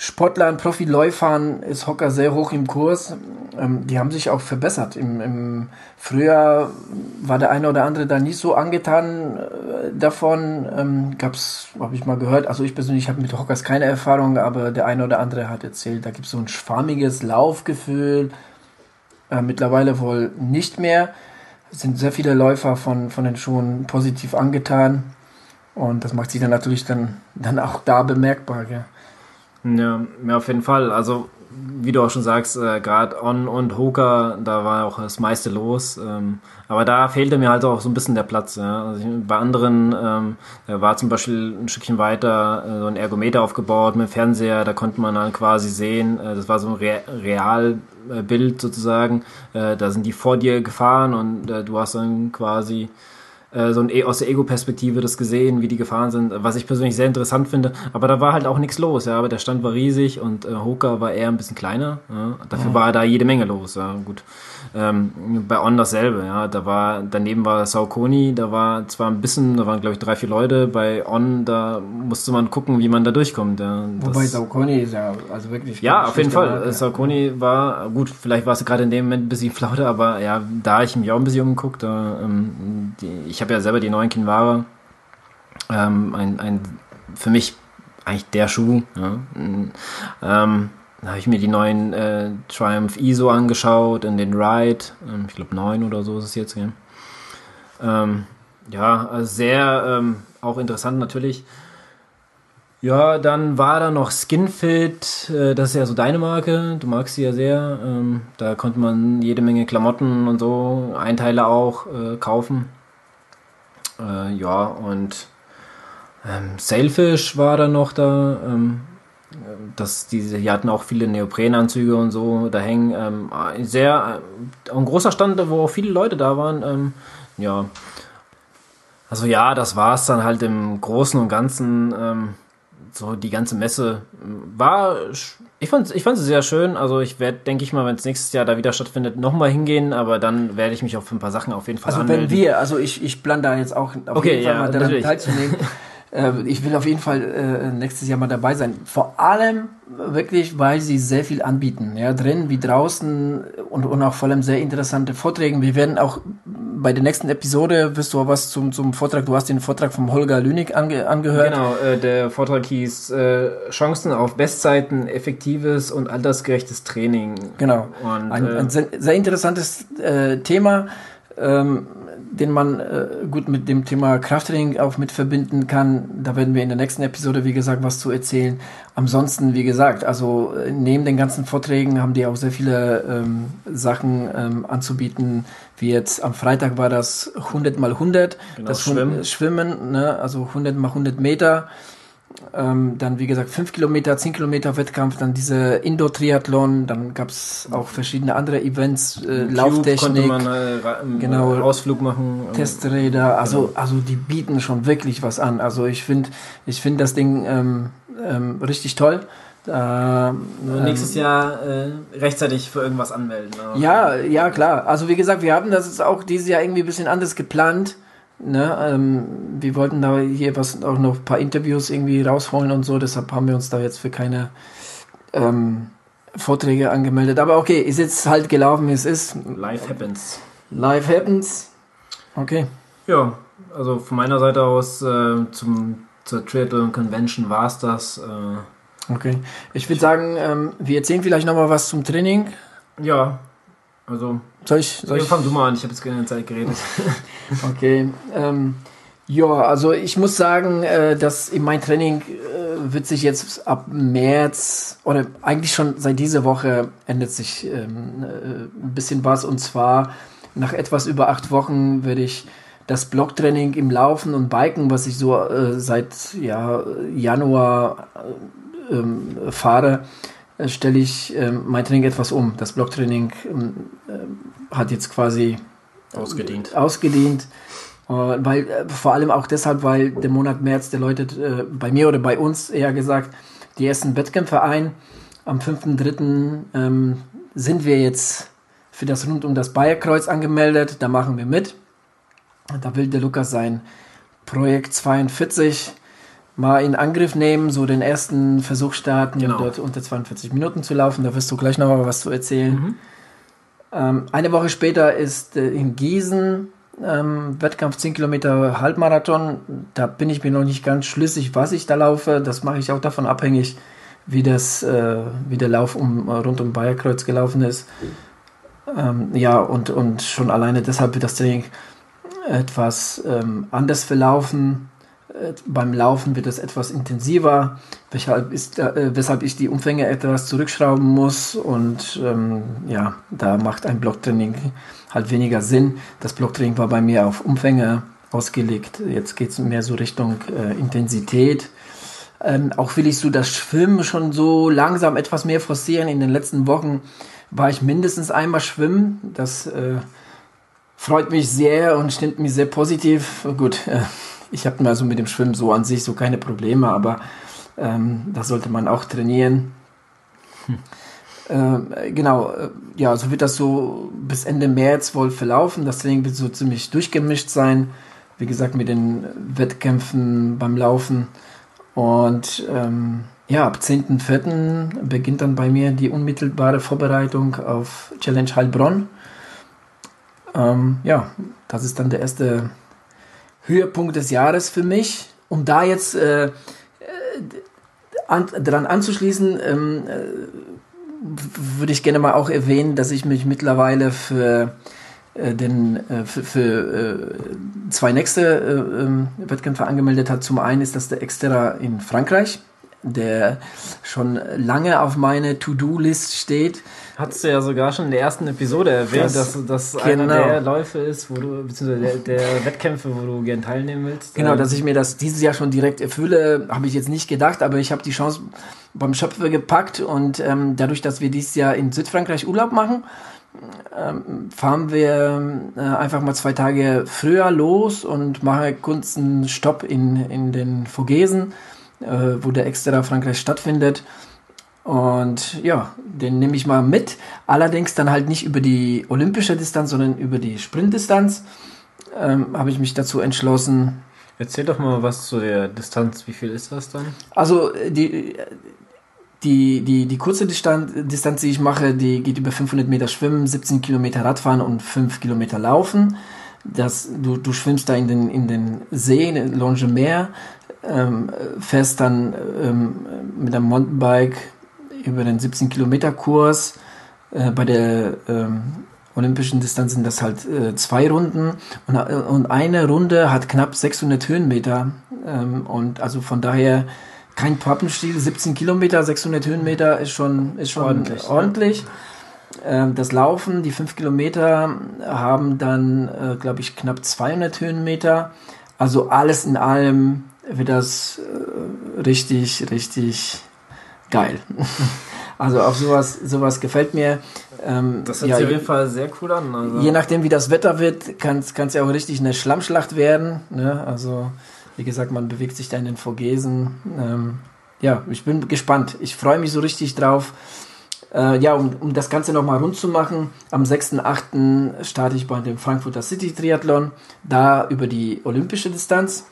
Sportlern, Profiläufern ist Hocker sehr hoch im Kurs. Ähm, die haben sich auch verbessert. Im, Im Frühjahr war der eine oder andere da nicht so angetan äh, davon. Ähm, gab's, habe ich mal gehört. Also ich persönlich habe mit Hockers keine Erfahrung, aber der eine oder andere hat erzählt, da gibt es so ein schwammiges Laufgefühl. Äh, mittlerweile wohl nicht mehr. Es sind sehr viele Läufer von, von den Schuhen positiv angetan. Und das macht sich dann natürlich dann, dann auch da bemerkbar. Gell? Ja, ja, auf jeden Fall. Also, wie du auch schon sagst, äh, gerade On und Hoka, da war auch das meiste los. Ähm, aber da fehlte mir halt auch so ein bisschen der Platz. Ja. Also ich, bei anderen ähm, war zum Beispiel ein Stückchen weiter äh, so ein Ergometer aufgebaut mit Fernseher, da konnte man dann quasi sehen, äh, das war so ein Re Realbild sozusagen. Äh, da sind die vor dir gefahren und äh, du hast dann quasi so ein, e, aus der Ego-Perspektive das gesehen, wie die gefahren sind, was ich persönlich sehr interessant finde. Aber da war halt auch nichts los, ja. Aber der Stand war riesig und äh, Hoka war eher ein bisschen kleiner. Ja. Dafür mhm. war da jede Menge los, ja. Gut. Ähm, bei On dasselbe, ja. Da war, daneben war Saucony, da war zwar ein bisschen, da waren glaube ich drei, vier Leute. Bei On, da musste man gucken, wie man da durchkommt. Ja. Wobei Saucony ist ja also wirklich. Ja, auf jeden Fall. Marke. Saucony war, gut, vielleicht war es gerade in dem Moment ein bisschen flaute, aber ja, da ich mich auch ein bisschen umgeguckt, da, ähm, die, ich habe ja selber die neuen Kinware. Ähm, ein, ein, für mich eigentlich der Schuh. Ja. Ähm, da habe ich mir die neuen äh, Triumph ISO angeschaut, in den Ride, ähm, ich glaube 9 oder so ist es jetzt. Ja, ähm, ja also sehr ähm, auch interessant natürlich. Ja, dann war da noch Skinfit, äh, das ist ja so deine Marke, du magst sie ja sehr. Ähm, da konnte man jede Menge Klamotten und so, Einteile auch äh, kaufen. Äh, ja, und ähm, Sailfish war da noch da. Ähm, das, diese, die hatten auch viele Neoprenanzüge und so da hängen. Ähm, sehr, äh, ein großer Stand, wo auch viele Leute da waren. Ähm, ja. Also ja, das war es dann halt im Großen und Ganzen. Ähm, so die ganze Messe war, ich fand ich fand sie sehr schön. Also ich werde, denke ich mal, wenn es nächstes Jahr da wieder stattfindet, nochmal hingehen, aber dann werde ich mich auf ein paar Sachen auf jeden Fall Also anmelden. wenn wir, also ich, ich plan da jetzt auch auf okay, jeden Fall ja, mal daran teilzunehmen. Äh, ich will auf jeden Fall äh, nächstes Jahr mal dabei sein. Vor allem wirklich, weil sie sehr viel anbieten. Ja, drin wie draußen und, und auch vor allem sehr interessante Vorträge. Wir werden auch bei der nächsten Episode wirst du was zum, zum Vortrag, du hast den Vortrag vom Holger Lünig ange, angehört. Genau, äh, der Vortrag hieß äh, Chancen auf Bestzeiten, effektives und altersgerechtes Training. Genau, und, ein, äh, ein sehr, sehr, interessantes äh, Thema. Ähm, den man äh, gut mit dem Thema Krafttraining auch mit verbinden kann. Da werden wir in der nächsten Episode, wie gesagt, was zu erzählen. Ansonsten, wie gesagt, also äh, neben den ganzen Vorträgen haben die auch sehr viele ähm, Sachen ähm, anzubieten, wie jetzt am Freitag war das 100 mal 100, genau, das Schwimmen, Schwimmen ne? also 100 mal 100 Meter. Ähm, dann, wie gesagt, 5 Kilometer, 10 Kilometer Wettkampf, dann diese Indoor-Triathlon, dann gab es auch verschiedene andere Events, äh, Lauftechnik, man, äh, genau, Ausflug machen, Testräder, also, genau. also die bieten schon wirklich was an. Also ich finde ich finde das Ding ähm, ähm, richtig toll. Äh, nächstes Jahr äh, rechtzeitig für irgendwas anmelden. Ja, ja, klar. Also wie gesagt, wir haben das auch dieses Jahr irgendwie ein bisschen anders geplant. Ne, ähm, wir wollten da hier was auch noch ein paar Interviews irgendwie rausholen und so, deshalb haben wir uns da jetzt für keine ähm, Vorträge angemeldet. Aber okay, ist jetzt halt gelaufen, wie es ist. Life happens. Life happens. Okay. Ja, also von meiner Seite aus äh, zum, zur Triathlon Convention war es das. Äh, okay. Ich würde sagen, ähm, wir erzählen vielleicht nochmal was zum Training. Ja, also. Soll ich? Soll ich? Fang du mal an, ich habe jetzt keine Zeit geredet. okay. Ähm, ja, also ich muss sagen, äh, dass in mein Training äh, wird sich jetzt ab März oder eigentlich schon seit dieser Woche ändert sich ähm, äh, ein bisschen was und zwar nach etwas über acht Wochen werde ich das Blocktraining im Laufen und Biken, was ich so äh, seit ja, Januar äh, ähm, fahre, äh, stelle ich äh, mein Training etwas um. Das Blocktraining ähm, äh, hat jetzt quasi ausgedient. ausgedient äh, weil, äh, vor allem auch deshalb, weil der Monat März, der läutet äh, bei mir oder bei uns eher gesagt, die ersten Wettkämpfe ein. Am 5.3. Ähm, sind wir jetzt für das rund um das Bayerkreuz angemeldet. Da machen wir mit. Da will der Lukas sein Projekt 42 mal in Angriff nehmen, so den ersten Versuch starten, genau. dort unter 42 Minuten zu laufen. Da wirst du gleich noch mal was zu erzählen. Mhm. Ähm, eine Woche später ist äh, in Gießen ähm, Wettkampf 10 Kilometer Halbmarathon. Da bin ich mir noch nicht ganz schlüssig, was ich da laufe. Das mache ich auch davon abhängig, wie, das, äh, wie der Lauf um, rund um Bayerkreuz gelaufen ist. Ähm, ja, und, und schon alleine deshalb wird das Training etwas ähm, anders verlaufen äh, beim Laufen wird es etwas intensiver, weshalb, ist, äh, weshalb ich die Umfänge etwas zurückschrauben muss und ähm, ja, da macht ein Blocktraining halt weniger Sinn. Das Blocktraining war bei mir auf Umfänge ausgelegt, jetzt geht es mehr so Richtung äh, Intensität. Ähm, auch will ich so das Schwimmen schon so langsam etwas mehr forcieren. In den letzten Wochen war ich mindestens einmal schwimmen. Das äh, freut mich sehr und stimmt mich sehr positiv. Gut, äh, ich habe mal so mit dem Schwimmen so an sich so keine Probleme, aber ähm, da sollte man auch trainieren. Hm. Äh, genau, äh, ja, so wird das so bis Ende März wohl verlaufen. Das Training wird so ziemlich durchgemischt sein. Wie gesagt, mit den Wettkämpfen beim Laufen. Und ähm, ja, ab 10.04. beginnt dann bei mir die unmittelbare Vorbereitung auf Challenge Heilbronn. Ähm, ja, das ist dann der erste Höhepunkt des Jahres für mich. Um da jetzt äh, an, dran anzuschließen, ähm, äh, würde ich gerne mal auch erwähnen, dass ich mich mittlerweile für äh, den äh, für, für äh, zwei nächste äh, ähm, Wettkämpfe angemeldet hat. Zum einen ist das der Exterra in Frankreich, der schon lange auf meine To-Do-List steht. Hattest du ja sogar schon in der ersten Episode erwähnt, das, dass das genau. einer der Läufe ist, wo du, beziehungsweise der, der Wettkämpfe, wo du gern teilnehmen willst. Genau, dass ich mir das dieses Jahr schon direkt erfülle, habe ich jetzt nicht gedacht, aber ich habe die Chance beim Schöpfer gepackt und ähm, dadurch, dass wir dieses Jahr in Südfrankreich Urlaub machen, ähm, fahren wir äh, einfach mal zwei Tage früher los und machen kurz einen Stopp in, in den Vogesen, äh, wo der Extra Frankreich stattfindet und ja, den nehme ich mal mit. Allerdings dann halt nicht über die olympische Distanz, sondern über die Sprintdistanz. Ähm, Habe ich mich dazu entschlossen. Erzähl doch mal was zu der Distanz. Wie viel ist das dann? Also die, die, die, die kurze Distanz, Distanz, die ich mache, die geht über 500 Meter Schwimmen, 17 Kilometer Radfahren und 5 Kilometer Laufen. dass du, du schwimmst da in den, in den See, in den Longemer, ähm, fährst dann ähm, mit einem Mountainbike über den 17 Kilometer Kurs. Äh, bei der ähm, olympischen Distanz sind das halt äh, zwei Runden und, äh, und eine Runde hat knapp 600 Höhenmeter ähm, und also von daher kein Pappenstiel, 17 Kilometer, 600 Höhenmeter ist schon, ist schon ordentlich. ordentlich. Ähm, das Laufen, die 5 Kilometer haben dann, äh, glaube ich, knapp 200 Höhenmeter. Also alles in allem wird das äh, richtig, richtig geil. Also auf sowas, sowas gefällt mir. Ähm, das hört ja, sich auf jeden Fall sehr cool an. Also. Je nachdem, wie das Wetter wird, kann es ja auch richtig eine Schlammschlacht werden. Ne? Also, wie gesagt, man bewegt sich da in den Vogesen. Ähm, ja, ich bin gespannt. Ich freue mich so richtig drauf. Äh, ja, um, um das Ganze nochmal rund zu machen, am 6.8. starte ich bei dem Frankfurter City Triathlon, da über die olympische Distanz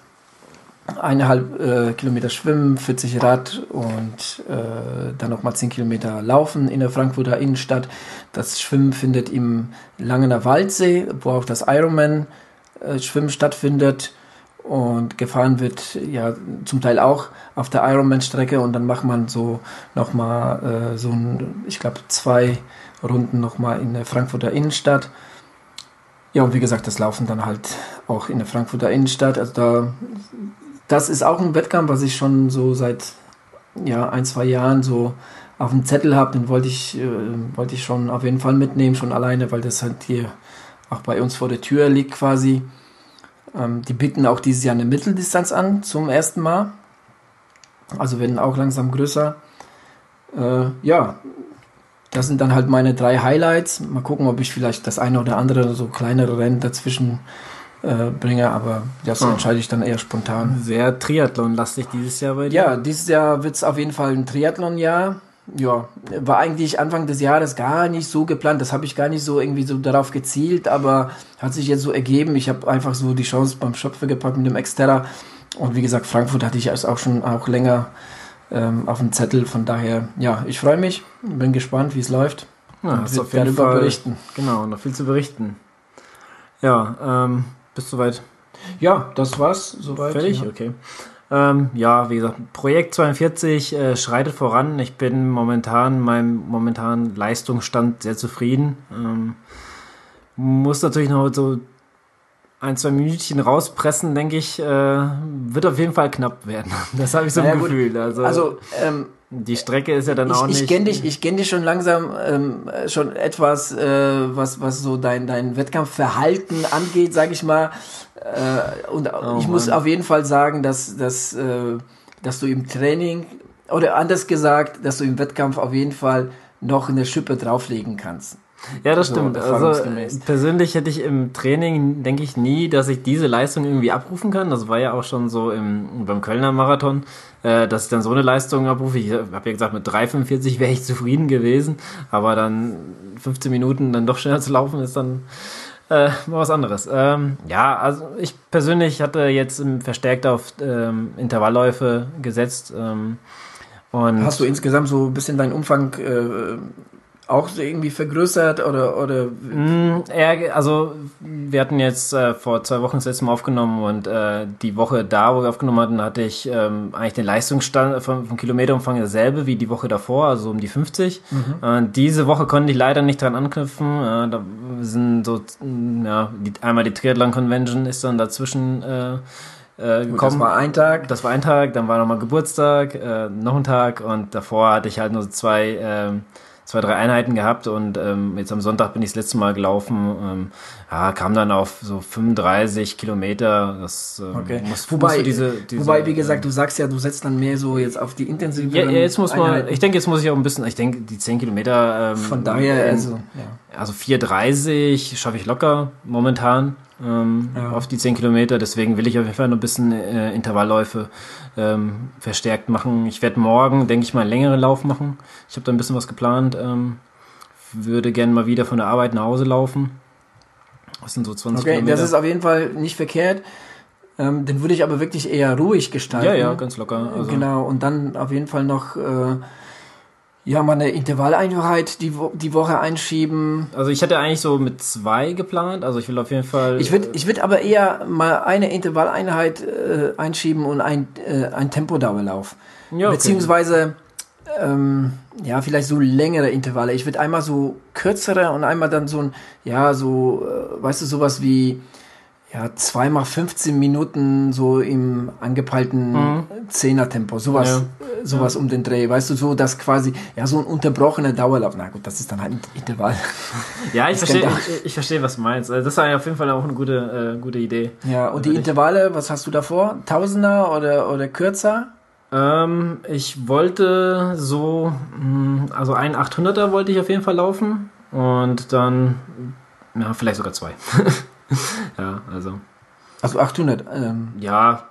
eineinhalb äh, Kilometer schwimmen, 40 Rad und äh, dann nochmal 10 Kilometer laufen in der Frankfurter Innenstadt. Das Schwimmen findet im Langener Waldsee, wo auch das Ironman äh, stattfindet und gefahren wird ja zum Teil auch auf der Ironman-Strecke und dann macht man so nochmal äh, so ein, ich glaube zwei Runden nochmal in der Frankfurter Innenstadt. Ja, und wie gesagt, das Laufen dann halt auch in der Frankfurter Innenstadt. Also da das ist auch ein Wettkampf, was ich schon so seit ja, ein, zwei Jahren so auf dem Zettel habe. Den wollte ich, äh, wollte ich schon auf jeden Fall mitnehmen, schon alleine, weil das halt hier auch bei uns vor der Tür liegt quasi. Ähm, die bieten auch dieses Jahr eine Mitteldistanz an, zum ersten Mal. Also werden auch langsam größer. Äh, ja, das sind dann halt meine drei Highlights. Mal gucken, ob ich vielleicht das eine oder andere, so kleinere Rennen dazwischen äh, bringe, aber das oh. entscheide ich dann eher spontan. Sehr Triathlon-lastig dieses Jahr bei dir? Ja, dieses Jahr wird es auf jeden Fall ein Triathlon-Jahr. Ja, war eigentlich Anfang des Jahres gar nicht so geplant. Das habe ich gar nicht so irgendwie so darauf gezielt, aber hat sich jetzt so ergeben. Ich habe einfach so die Chance beim Schöpfer gepackt mit dem Exterra. Und wie gesagt, Frankfurt hatte ich auch schon auch länger ähm, auf dem Zettel. Von daher, ja, ich freue mich, bin gespannt, wie es läuft. Ja, hast auf jeden Fall berichten. Genau, noch viel zu berichten. Ja, ähm, bist du soweit? Ja, das war's soweit. Fertig? Ja. Okay. Ähm, ja, wie gesagt, Projekt 42 äh, schreitet voran. Ich bin momentan meinem momentanen Leistungsstand sehr zufrieden. Ähm, muss natürlich noch so ein, zwei Minütchen rauspressen, denke ich, äh, wird auf jeden Fall knapp werden. Das habe ich so naja, ein Gefühl. Also, also ähm, die Strecke ist ja dann ich, auch nicht. Ich kenne dich, ich kenne dich schon langsam ähm, schon etwas, äh, was was so dein dein Wettkampfverhalten angeht, sage ich mal. Äh, und oh, ich muss auf jeden Fall sagen, dass dass äh, dass du im Training oder anders gesagt, dass du im Wettkampf auf jeden Fall noch eine Schippe drauflegen kannst. Ja, das so, stimmt. Also persönlich hätte ich im Training, denke ich, nie, dass ich diese Leistung irgendwie abrufen kann. Das war ja auch schon so im, beim Kölner Marathon, äh, dass ich dann so eine Leistung abrufe. Ich habe ja gesagt, mit 3,45 wäre ich zufrieden gewesen, aber dann 15 Minuten dann doch schneller zu laufen ist dann äh, mal was anderes. Ähm, ja, also ich persönlich hatte jetzt verstärkt auf ähm, Intervallläufe gesetzt. Ähm, und Hast du insgesamt so ein bisschen deinen Umfang äh, auch irgendwie vergrößert oder oder mm, ja, also wir hatten jetzt äh, vor zwei Wochen das letzte Mal aufgenommen und äh, die Woche da, wo wir aufgenommen hatten, hatte ich ähm, eigentlich den Leistungsstand vom, vom Kilometerumfang dasselbe wie die Woche davor, also um die 50. Mhm. Äh, diese Woche konnte ich leider nicht dran anknüpfen. Äh, da sind so ja die, einmal die Triathlon Convention ist dann dazwischen äh, äh, gekommen. Das war ein Tag. Das war ein Tag, dann war nochmal Geburtstag, äh, noch ein Tag und davor hatte ich halt nur so zwei äh, zwei, drei Einheiten gehabt und ähm, jetzt am Sonntag bin ich das letzte Mal gelaufen. Ähm, ja, kam dann auf so 35 Kilometer. Das ähm, okay. muss, wobei, diese, diese, wobei, wie gesagt, du sagst ja, du setzt dann mehr so jetzt auf die intensive. Ja, ja, jetzt muss man, Einheiten. ich denke, jetzt muss ich auch ein bisschen, ich denke, die 10 Kilometer. Ähm, Von daher, also, ja. Also 4,30 schaffe ich locker momentan ähm, ja. auf die 10 Kilometer. Deswegen will ich auf jeden Fall noch ein bisschen äh, Intervallläufe ähm, verstärkt machen. Ich werde morgen, denke ich mal, einen längeren Lauf machen. Ich habe da ein bisschen was geplant. Ähm, würde gerne mal wieder von der Arbeit nach Hause laufen. Das sind so 20 okay, Kilometer. Das ist auf jeden Fall nicht verkehrt. Ähm, den würde ich aber wirklich eher ruhig gestalten. Ja, ja, ganz locker. Also. Genau, und dann auf jeden Fall noch äh, Ja, mal eine Intervalleinheit die, Wo die Woche einschieben. Also ich hatte eigentlich so mit zwei geplant. Also ich will auf jeden Fall. Ich würde ich würd aber eher mal eine Intervalleinheit äh, einschieben und ein, äh, ein Tempodauerlauf. Ja, okay. Beziehungsweise ähm, ja, vielleicht so längere Intervalle. Ich würde einmal so kürzere und einmal dann so ein, ja, so, äh, weißt du, sowas wie ja, zweimal 15 Minuten so im angepeilten mhm. Zehner-Tempo, sowas, ja. sowas ja. um den Dreh, weißt du, so dass quasi, ja, so ein unterbrochener Dauerlauf, na gut, das ist dann halt ein Intervall. Ja, ich verstehe, ich, ich verstehe, was du meinst. Also das war ja auf jeden Fall auch eine gute, äh, gute Idee. Ja, und die Intervalle, was hast du davor? Tausender oder, oder kürzer? Ähm, ich wollte so, hm, also ein 800er wollte ich auf jeden Fall laufen und dann, ja, vielleicht sogar zwei. ja, also. Also 800. Ähm, ja,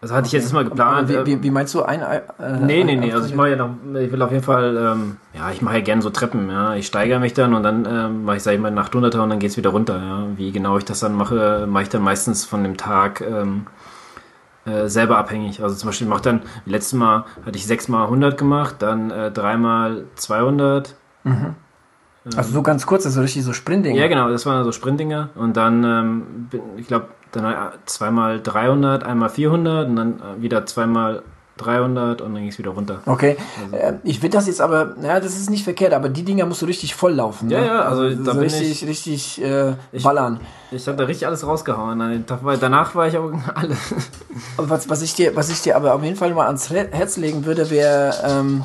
das hatte ich jetzt mal geplant. Wie, wie, wie, meinst du ein? Äh, nee, nee, nee. Also ich mache ja noch, ich will auf jeden Fall, ähm, ja, ich mache ja gerne so Treppen. Ja, ich steigere mich dann und dann ähm, mache ich sage ich mal einen 800er und dann geht es wieder runter. Ja, wie genau ich das dann mache, mache ich dann meistens von dem Tag ähm, äh, selber abhängig. Also zum Beispiel mache dann letztes Mal hatte ich sechsmal 100 gemacht, dann äh, dreimal 200. Mhm. Also so ganz kurz, also richtig so Sprintdinger. Ja, genau, das waren so Sprintdinger. Und dann, ähm, ich glaube, dann äh, zweimal 300, einmal 400 und dann äh, wieder zweimal 300 und dann ging es wieder runter. Okay. Also. Äh, ich will das jetzt aber, naja, das ist nicht verkehrt, aber die Dinger musst du richtig voll laufen. Ja, ne? ja, also, also da so richtig, ich, richtig äh, ballern. Ich, ich habe da richtig alles rausgehauen. Danach war ich auch alle. was, was, ich dir, was ich dir aber auf jeden Fall mal ans Herz legen würde, wäre. Ähm,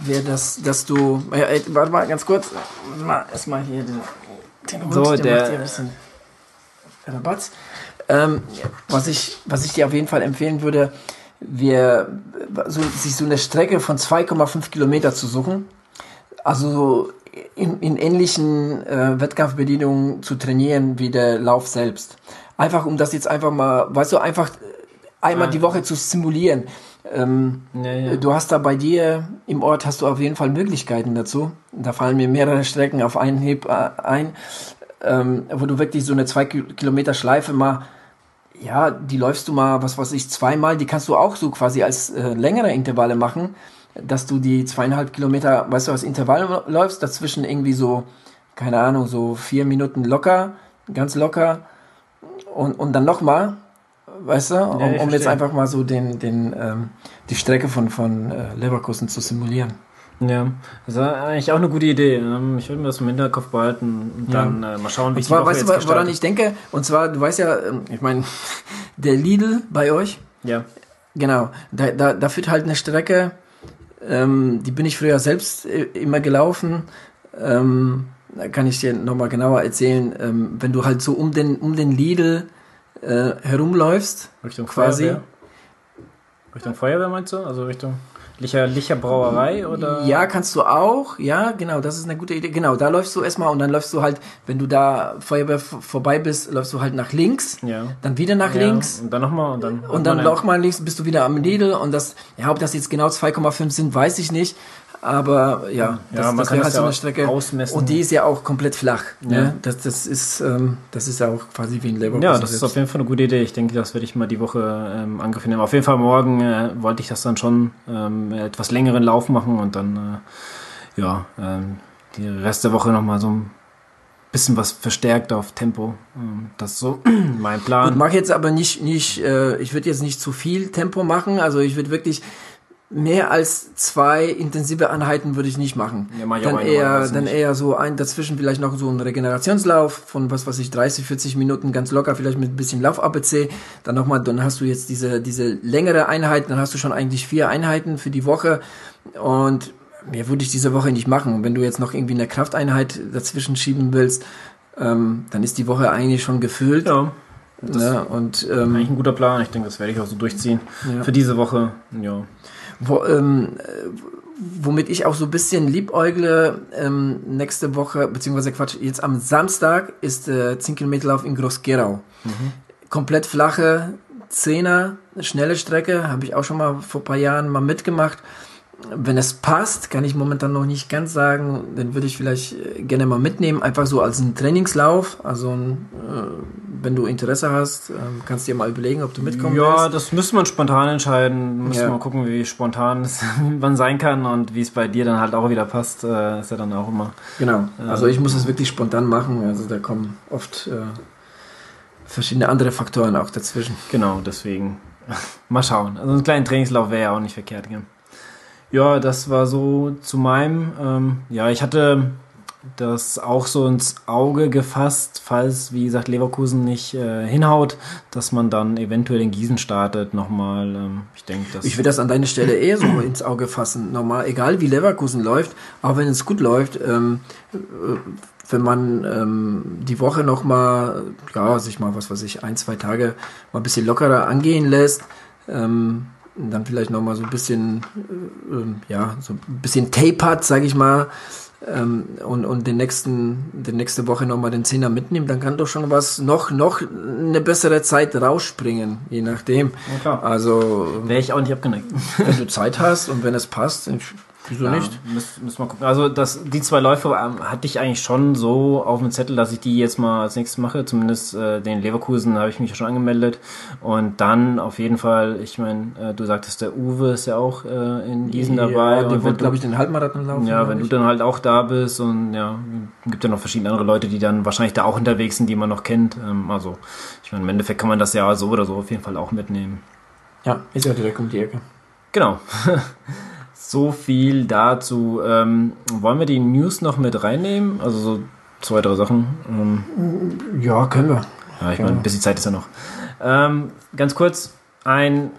wäre das, dass du. Ja, ey, warte mal ganz kurz. Mal, erstmal hier den, den Hund, so, der, der macht hier ein bisschen Rabatz. Ähm, was, ich, was ich dir auf jeden Fall empfehlen würde, wir, so, sich so eine Strecke von 2,5 Kilometer zu suchen. Also in, in ähnlichen äh, Wettkampfbedingungen zu trainieren wie der Lauf selbst. Einfach um das jetzt einfach mal, weißt du, einfach einmal die Woche zu simulieren. Ähm, ja, ja. Du hast da bei dir im Ort hast du auf jeden Fall Möglichkeiten dazu. Da fallen mir mehrere Strecken auf einen Heb äh, ein, ähm, wo du wirklich so eine zwei Kilometer Schleife mal, ja, die läufst du mal, was weiß ich, zweimal. Die kannst du auch so quasi als äh, längere Intervalle machen, dass du die zweieinhalb Kilometer, weißt du, als Intervall läufst, dazwischen irgendwie so, keine Ahnung, so vier Minuten locker, ganz locker und, und dann nochmal weißt du, um, ja, um jetzt einfach mal so den, den, ähm, die Strecke von, von äh, Leverkusen zu simulieren. Ja, das ist eigentlich auch eine gute Idee. Ähm, ich würde mir das im Hinterkopf behalten und dann äh, mal schauen, wie und zwar, die Woche weißt jetzt du, woran ich denke? Und zwar, du weißt ja, ähm, ich meine, der Lidl bei euch. Ja. Genau, da, da, da führt halt eine Strecke, ähm, die bin ich früher selbst äh, immer gelaufen. Ähm, da kann ich dir nochmal genauer erzählen, ähm, wenn du halt so um den, um den Lidl äh, herumläufst. Richtung quasi. Feuerwehr. Richtung Feuerwehr meinst du? Also Richtung Licher, Licher Brauerei oder? Ja, kannst du auch. Ja, genau, das ist eine gute Idee. Genau, da läufst du erstmal und dann läufst du halt, wenn du da Feuerwehr vorbei bist, läufst du halt nach links. Ja. Dann wieder nach ja, links. Und dann nochmal und dann. Und dann nochmal links bist du wieder am Lidl und das, ja, ob das jetzt genau 2,5 sind, weiß ich nicht. Aber ja, das, ja, das wäre halt so eine Strecke. Ausmessen. Und die ist ja auch komplett flach. Ne? Ja. Ne? Das, das, ist, ähm, das ist ja auch quasi wie ein Leverkusen. Ja, das selbst. ist auf jeden Fall eine gute Idee. Ich denke, das werde ich mal die Woche ähm, Angriff nehmen. Auf jeden Fall morgen äh, wollte ich das dann schon ähm, etwas längeren Lauf machen und dann äh, ja, ähm, die Rest der Woche nochmal so ein bisschen was verstärkt auf Tempo. Ähm, das ist so mein Plan. Ich mache jetzt aber nicht, nicht äh, ich würde jetzt nicht zu viel Tempo machen. Also ich würde wirklich mehr als zwei intensive Einheiten würde ich nicht machen. Ja, mach ich dann eher, dann nicht. eher so ein dazwischen vielleicht noch so ein Regenerationslauf von was weiß ich 30, 40 Minuten ganz locker, vielleicht mit ein bisschen Lauf ABC. Dann nochmal, dann hast du jetzt diese diese längere Einheit, dann hast du schon eigentlich vier Einheiten für die Woche und mehr würde ich diese Woche nicht machen. Und wenn du jetzt noch irgendwie eine Krafteinheit dazwischen schieben willst, ähm, dann ist die Woche eigentlich schon gefüllt. Ja. Das ja, und ähm, eigentlich ein guter Plan. Ich denke, das werde ich auch so durchziehen ja. für diese Woche. Ja wo, ähm, womit ich auch so ein bisschen liebäugle, ähm, nächste Woche, beziehungsweise Quatsch, jetzt am Samstag ist äh, 10 Kilometer Lauf in Groß-Gerau. Mhm. Komplett flache Zehner, schnelle Strecke, habe ich auch schon mal vor ein paar Jahren mal mitgemacht. Wenn es passt, kann ich momentan noch nicht ganz sagen, dann würde ich vielleicht äh, gerne mal mitnehmen, einfach so als ein Trainingslauf, also ein äh, wenn du Interesse hast, ähm, kannst du dir mal überlegen, ob du mitkommen ja, willst. Das müsste man spontan entscheiden. Müssen ja. mal gucken, wie spontan es man sein kann und wie es bei dir dann halt auch wieder passt. Äh, ist ja dann auch immer. Genau. Also ich muss es wirklich spontan machen. Also da kommen oft äh, verschiedene andere Faktoren auch dazwischen. Genau, deswegen. mal schauen. Also einen kleinen Trainingslauf wäre ja auch nicht verkehrt. Gell? Ja, das war so zu meinem. Ähm, ja, ich hatte das auch so ins Auge gefasst, falls, wie gesagt, Leverkusen nicht äh, hinhaut, dass man dann eventuell in Gießen startet nochmal. Ähm, ich denke, das. Ich würde das an deiner Stelle eher so ins Auge fassen. Normal, egal wie Leverkusen läuft, auch wenn es gut läuft, ähm, äh, wenn man ähm, die Woche nochmal, ja, sich mal, was weiß ich, ein, zwei Tage mal ein bisschen lockerer angehen lässt, ähm, dann vielleicht nochmal so ein bisschen, äh, äh, ja, so ein bisschen tapert, sage ich mal, ähm, und, und den nächsten, die nächste Woche nochmal den Zehner mitnimmt, dann kann doch schon was noch, noch eine bessere Zeit rausspringen, je nachdem. Ja, also. Wäre ich auch nicht abgeneigt. Wenn du Zeit hast und wenn es passt, Wieso ja, nicht? Müssen, müssen wir gucken. Also das, die zwei Läufe ähm, hatte ich eigentlich schon so auf dem Zettel, dass ich die jetzt mal als nächstes mache. Zumindest äh, den Leverkusen habe ich mich ja schon angemeldet. Und dann auf jeden Fall, ich meine, äh, du sagtest, der Uwe ist ja auch äh, in Gießen ja, dabei. Der wird, glaube ich, den Halbmarathon laufen. Ja, wenn du dann halt auch da bist und ja, gibt ja noch verschiedene andere Leute, die dann wahrscheinlich da auch unterwegs sind, die man noch kennt. Ähm, also ich meine, im Endeffekt kann man das ja so oder so auf jeden Fall auch mitnehmen. Ja, ist ja direkt um die Ecke. Genau. So viel dazu. Ähm, wollen wir die News noch mit reinnehmen? Also so zwei, drei Sachen. Ähm, ja, können wir. Ja, ich meine, ein bisschen Zeit ist ja noch. Ähm, ganz kurz, ein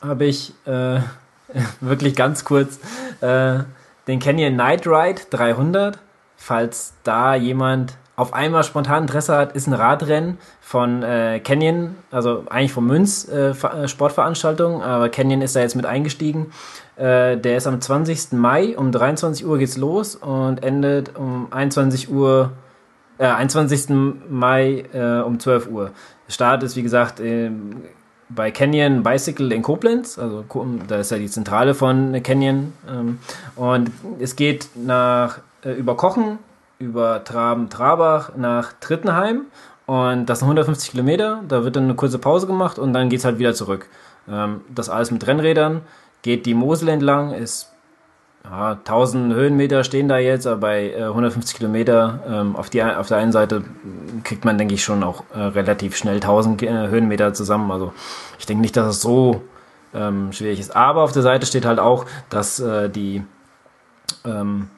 habe ich äh, wirklich ganz kurz äh, den Canyon Night Ride 300. Falls da jemand auf einmal spontan Interesse hat, ist ein Radrennen von äh, Canyon, also eigentlich von Münz äh, äh Sportveranstaltung, aber Canyon ist da jetzt mit eingestiegen. Äh, der ist am 20. Mai um 23 Uhr geht's los und endet um 21 Uhr, äh, 21. Mai äh, um 12 Uhr. Start ist wie gesagt bei Canyon Bicycle in Koblenz, also da ist ja die Zentrale von Canyon ähm, und es geht nach äh, über Kochen, über Traben, Trabach nach Trittenheim und das sind 150 Kilometer. Da wird dann eine kurze Pause gemacht und dann geht es halt wieder zurück. Ähm, das alles mit Rennrädern. Geht die Mosel entlang, ist ja, 1000 Höhenmeter stehen da jetzt, aber bei äh, 150 Kilometer ähm, auf, die, auf der einen Seite kriegt man, denke ich, schon auch äh, relativ schnell 1000 äh, Höhenmeter zusammen. Also ich denke nicht, dass es so ähm, schwierig ist. Aber auf der Seite steht halt auch, dass äh, die ähm,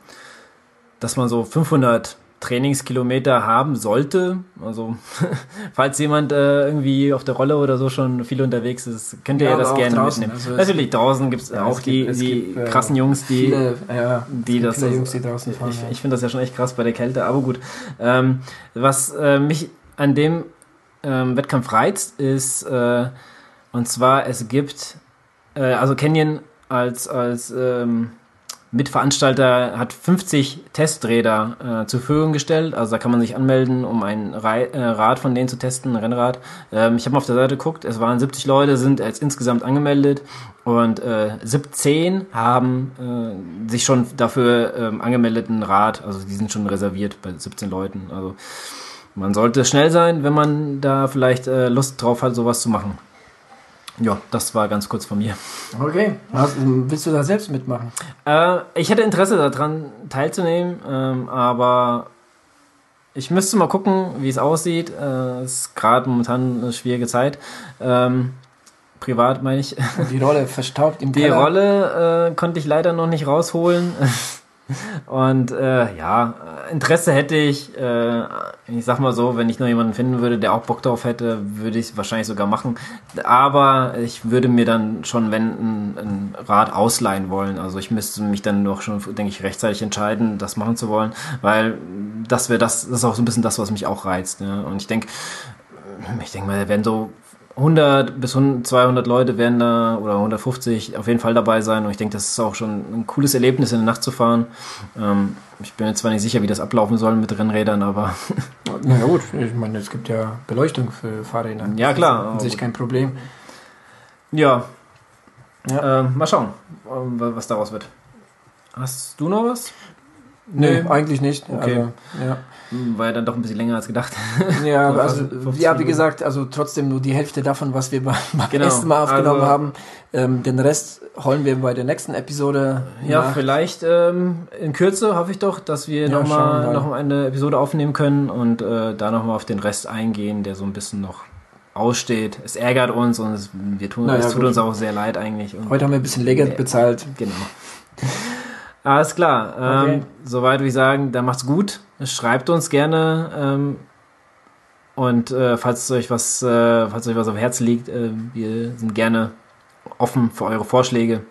dass man so 500 Trainingskilometer haben sollte. Also, falls jemand äh, irgendwie auf der Rolle oder so schon viel unterwegs ist, könnt ihr ja, ja das gerne draußen. mitnehmen. Also Natürlich, draußen gibt's ja, auch die, gibt, die gibt, äh, krassen Jungs, die, viele, ja, die das. Viele Jungs, die draußen fahren, ich, ich finde das ja schon echt krass bei der Kälte, aber gut. Ähm, was äh, mich an dem ähm, Wettkampf reizt, ist, äh, und zwar, es gibt, äh, also Canyon als, als ähm, Mitveranstalter hat 50 Testräder äh, zur Verfügung gestellt. Also da kann man sich anmelden, um ein äh, Rad von denen zu testen, ein Rennrad. Ähm, ich habe mal auf der Seite geguckt, es waren 70 Leute, sind jetzt insgesamt angemeldet und äh, 17 haben äh, sich schon dafür ähm, angemeldet, ein Rad. Also die sind schon reserviert bei 17 Leuten. Also man sollte schnell sein, wenn man da vielleicht äh, Lust drauf hat, sowas zu machen. Ja, das war ganz kurz von mir. Okay. Was, willst du da selbst mitmachen? Äh, ich hätte Interesse daran teilzunehmen, ähm, aber ich müsste mal gucken, wie es aussieht. Es äh, ist gerade momentan eine schwierige Zeit. Ähm, privat meine ich. Die Rolle verstaubt im Die Keller. Rolle äh, konnte ich leider noch nicht rausholen. Und äh, ja, Interesse hätte ich. Äh, ich sag mal so, wenn ich noch jemanden finden würde, der auch Bock drauf hätte, würde ich es wahrscheinlich sogar machen. Aber ich würde mir dann schon, wenn, ein, ein Rad ausleihen wollen. Also ich müsste mich dann doch schon, denke ich, rechtzeitig entscheiden, das machen zu wollen, weil das wäre das, das ist auch so ein bisschen das, was mich auch reizt. Ne? Und ich denke, ich denke mal, wenn so 100 bis 200 Leute werden da oder 150 auf jeden Fall dabei sein und ich denke, das ist auch schon ein cooles Erlebnis, in der Nacht zu fahren. Ähm, ich bin mir zwar nicht sicher, wie das ablaufen soll mit Rennrädern, aber. Na ja, gut, ich meine, es gibt ja Beleuchtung für Fahrräder. Ja, klar. An sich kein Problem. Ja. ja. Äh, mal schauen, was daraus wird. Hast du noch was? Nee, nee, eigentlich nicht. Okay. Also, ja. Hm, war ja dann doch ein bisschen länger als gedacht. Ja, also, ja, wie gesagt, also trotzdem nur die Hälfte davon, was wir beim, genau. ersten Mal aufgenommen also, haben. Ähm, den Rest holen wir bei der nächsten Episode. Ja, nach. vielleicht ähm, in Kürze hoffe ich doch, dass wir ja, nochmal noch eine Episode aufnehmen können und äh, da nochmal auf den Rest eingehen, der so ein bisschen noch aussteht. Es ärgert uns und es, wir tun, naja, es tut gut. uns auch sehr leid eigentlich. Und Heute haben wir ein bisschen länger bezahlt. Genau. Alles klar. Ähm, okay. soweit würde ich sagen, dann macht's gut. Schreibt uns gerne. Ähm, und äh, falls euch was, äh, falls euch was auf Herz liegt, äh, wir sind gerne offen für eure Vorschläge.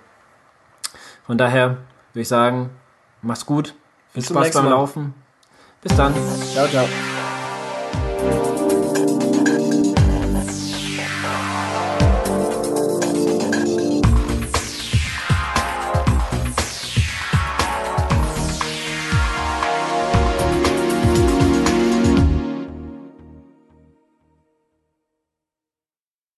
Von daher würde ich sagen, macht's gut. Viel Bis Spaß beim Laufen. Bis dann. Ciao, ciao.